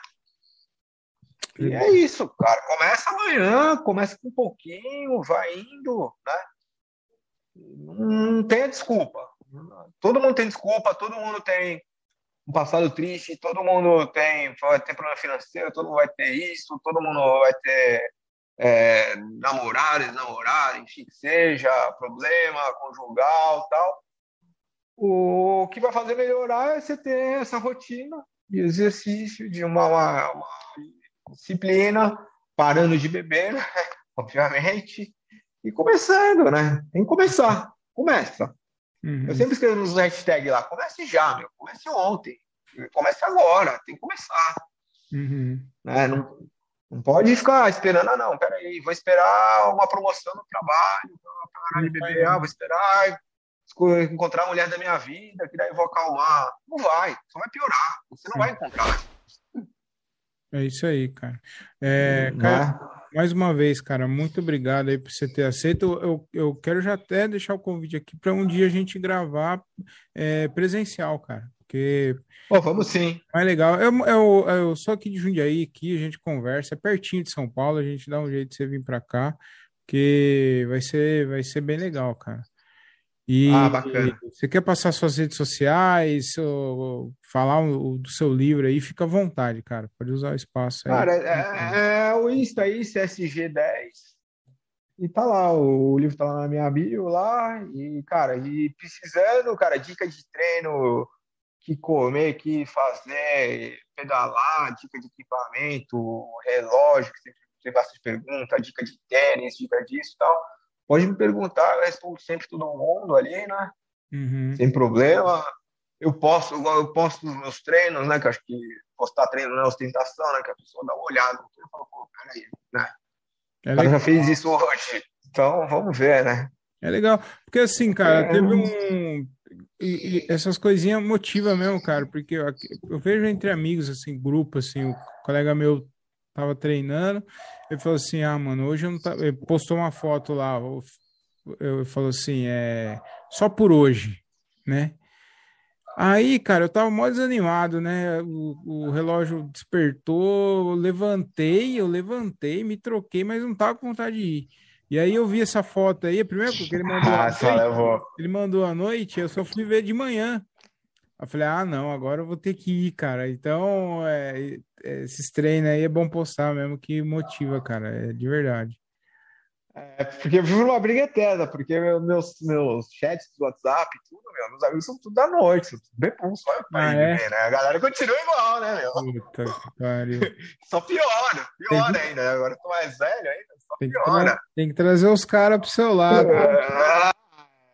E é isso, cara. Começa amanhã, começa com um pouquinho, vai indo, né? Não tenha desculpa. Todo mundo tem desculpa, todo mundo tem um passado triste, todo mundo tem, vai ter problema financeiro, todo mundo vai ter isso, todo mundo vai ter é, namorar, desnamorar, enfim, que seja, problema conjugal tal. O que vai fazer melhorar é você ter essa rotina de exercício, de uma, uma, uma disciplina, parando de beber, né? obviamente, e começando, né? Tem que começar. Começa. Uhum. Eu sempre escrevo nos hashtags lá, comece já, meu, comece ontem, comece agora, tem que começar. Uhum. Né? Não, não pode ficar esperando, ah, não, peraí, vou esperar uma promoção no trabalho, para parar de beber, ah, vou esperar encontrar a mulher da minha vida, que daí eu vou acalmar. Não vai, só vai piorar, você não vai encontrar. É isso aí, cara. É, cara, mais uma vez, cara, muito obrigado aí por você ter aceito. Eu, eu quero já até deixar o convite aqui para um dia a gente gravar é, presencial, cara. Porque. Oh, vamos sim. Mais legal. Eu, eu, eu sou aqui de Jundiaí, aqui a gente conversa, é pertinho de São Paulo, a gente dá um jeito de você vir para cá, que vai ser, vai ser bem legal, cara. E ah, bacana. você quer passar suas redes sociais, ou falar o, do seu livro aí, fica à vontade, cara. Pode usar o espaço aí. Cara, é, é o Insta aí, CSG10. E tá lá, o livro tá lá na minha bio lá. E, cara, e precisando, cara, dica de treino, que comer, que fazer, pedalar, dica de equipamento, relógio, que sempre tem bastante pergunta, dica de tênis, dica disso e tal. Pode me perguntar, eu respondo sempre todo mundo ali, né? Uhum. Sem problema. Eu posto, eu posto os meus treinos, né? Que acho que postar treino não é ostentação, né? Que a pessoa dá uma olhada e fala, pô, peraí, né? É cara já fez isso hoje. Então, vamos ver, né? É legal. Porque assim, cara, é... teve um e, e, essas coisinhas motivam mesmo, cara, porque eu, eu, vejo entre amigos, assim, grupo, assim, o colega meu tava treinando, ele falou assim, ah, mano, hoje eu não tá... Ele postou uma foto lá, eu, eu falou assim, é só por hoje, né? Aí, cara, eu tava mó desanimado, né? O, o relógio despertou, eu levantei, eu levantei, me troquei, mas não tava com vontade de ir. E aí eu vi essa foto aí, coisa que ele mandou ah, à noite, ele mandou à noite, eu só fui ver de manhã. Eu falei, ah, não, agora eu vou ter que ir, cara. Então, é, é esses treinos aí é bom postar mesmo, que motiva, cara, é de verdade. É, porque eu vivo uma briga eterna, porque meus, meus chats do WhatsApp, tudo, meu, meus amigos são tudo da noite, são tudo só eu ah, é? né? A galera continua igual, né, meu? Puta que pariu. só piora, piora ainda. Agora eu tô mais velho ainda, só tem piora. Que tem que trazer os caras pro seu lado. É,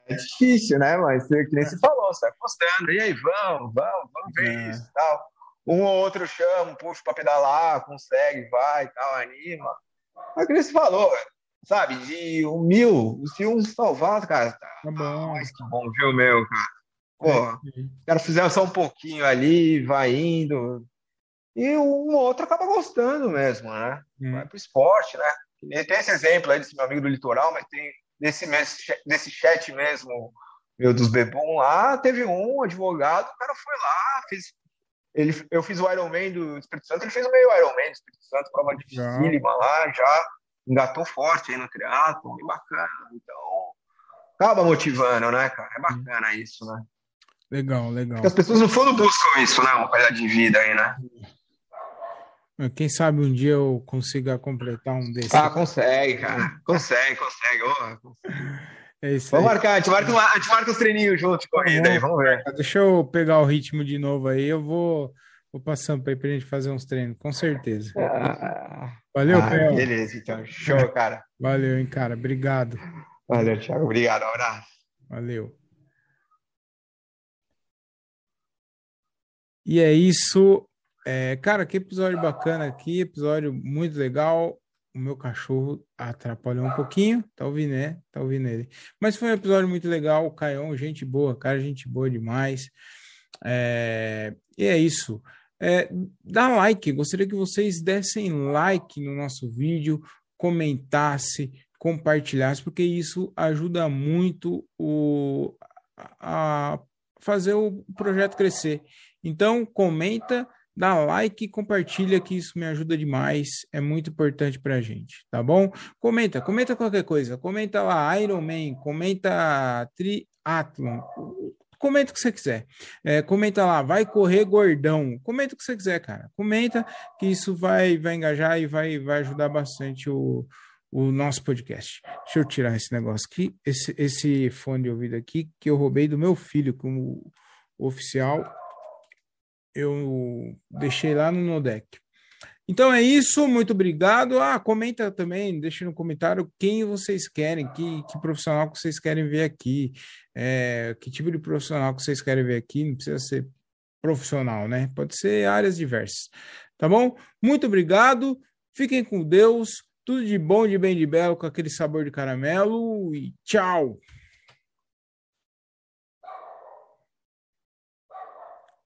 é difícil, né? Mas que nem se falou, você vai postando, e aí, vamos, vamos, vamos ver é. isso tal. Um ou outro chama, puxa pra pedalar, consegue, vai tal, anima. Mas que nem se falou, velho sabe, de um mil, se um salvar, cara, tá, tá bom. Mas que bom, viu, meu, cara. Pô, é, os caras fizeram só um pouquinho ali, vai indo. E um outro acaba gostando mesmo, né? Hum. Vai pro esporte, né? Tem esse exemplo aí desse meu amigo do litoral, mas tem nesse, nesse chat mesmo, meu, dos Bebum lá, teve um advogado, o cara foi lá, fez. Ele, eu fiz o Ironman do Espírito Santo, ele fez o meio Ironman do Espírito Santo, prova dificílima lá já engatou forte aí no triatlo, bem bacana. Então, acaba motivando, né, cara? É bacana isso, né? Legal, legal. Porque as pessoas no fundo buscam isso, né? Uma qualidade de vida aí, né? Quem sabe um dia eu consiga completar um desses. Ah, consegue, cara. Consegue, consegue. Oh, consegue. É isso vamos aí. marcar, a gente marca, uma, a gente marca os treininhos juntos de corrida aí, vamos ver. Deixa eu pegar o ritmo de novo aí, eu vou, vou passando para pra gente fazer uns treinos, com certeza. Ah, Valeu, ah, Caio. Beleza, então. Show, cara. Valeu, hein, cara. Obrigado. Valeu, Thiago. Obrigado, um abraço. Valeu. E é isso. É, cara, que episódio bacana aqui, episódio muito legal. O meu cachorro atrapalhou um pouquinho, tá ouvindo, né? Tá ouvindo ele. Mas foi um episódio muito legal. O Caião, gente boa, cara, gente boa demais. É, e é isso. É, dá like, gostaria que vocês dessem like no nosso vídeo, comentasse, compartilhasse, porque isso ajuda muito o, a fazer o projeto crescer. Então, comenta, dá like compartilha, que isso me ajuda demais, é muito importante para a gente, tá bom? Comenta, comenta qualquer coisa, comenta lá Iron Man, comenta Triathlon, comenta o que você quiser. É, comenta lá, vai correr gordão. Comenta o que você quiser, cara. Comenta que isso vai, vai engajar e vai, vai ajudar bastante o, o nosso podcast. Deixa eu tirar esse negócio aqui, esse, esse fone de ouvido aqui, que eu roubei do meu filho como oficial. Eu deixei lá no Nodec. Então é isso, muito obrigado. Ah, comenta também, deixe no comentário quem vocês querem, que, que profissional que vocês querem ver aqui, é, que tipo de profissional que vocês querem ver aqui, não precisa ser profissional, né? Pode ser áreas diversas. Tá bom? Muito obrigado, fiquem com Deus, tudo de bom, de bem, de belo, com aquele sabor de caramelo e tchau!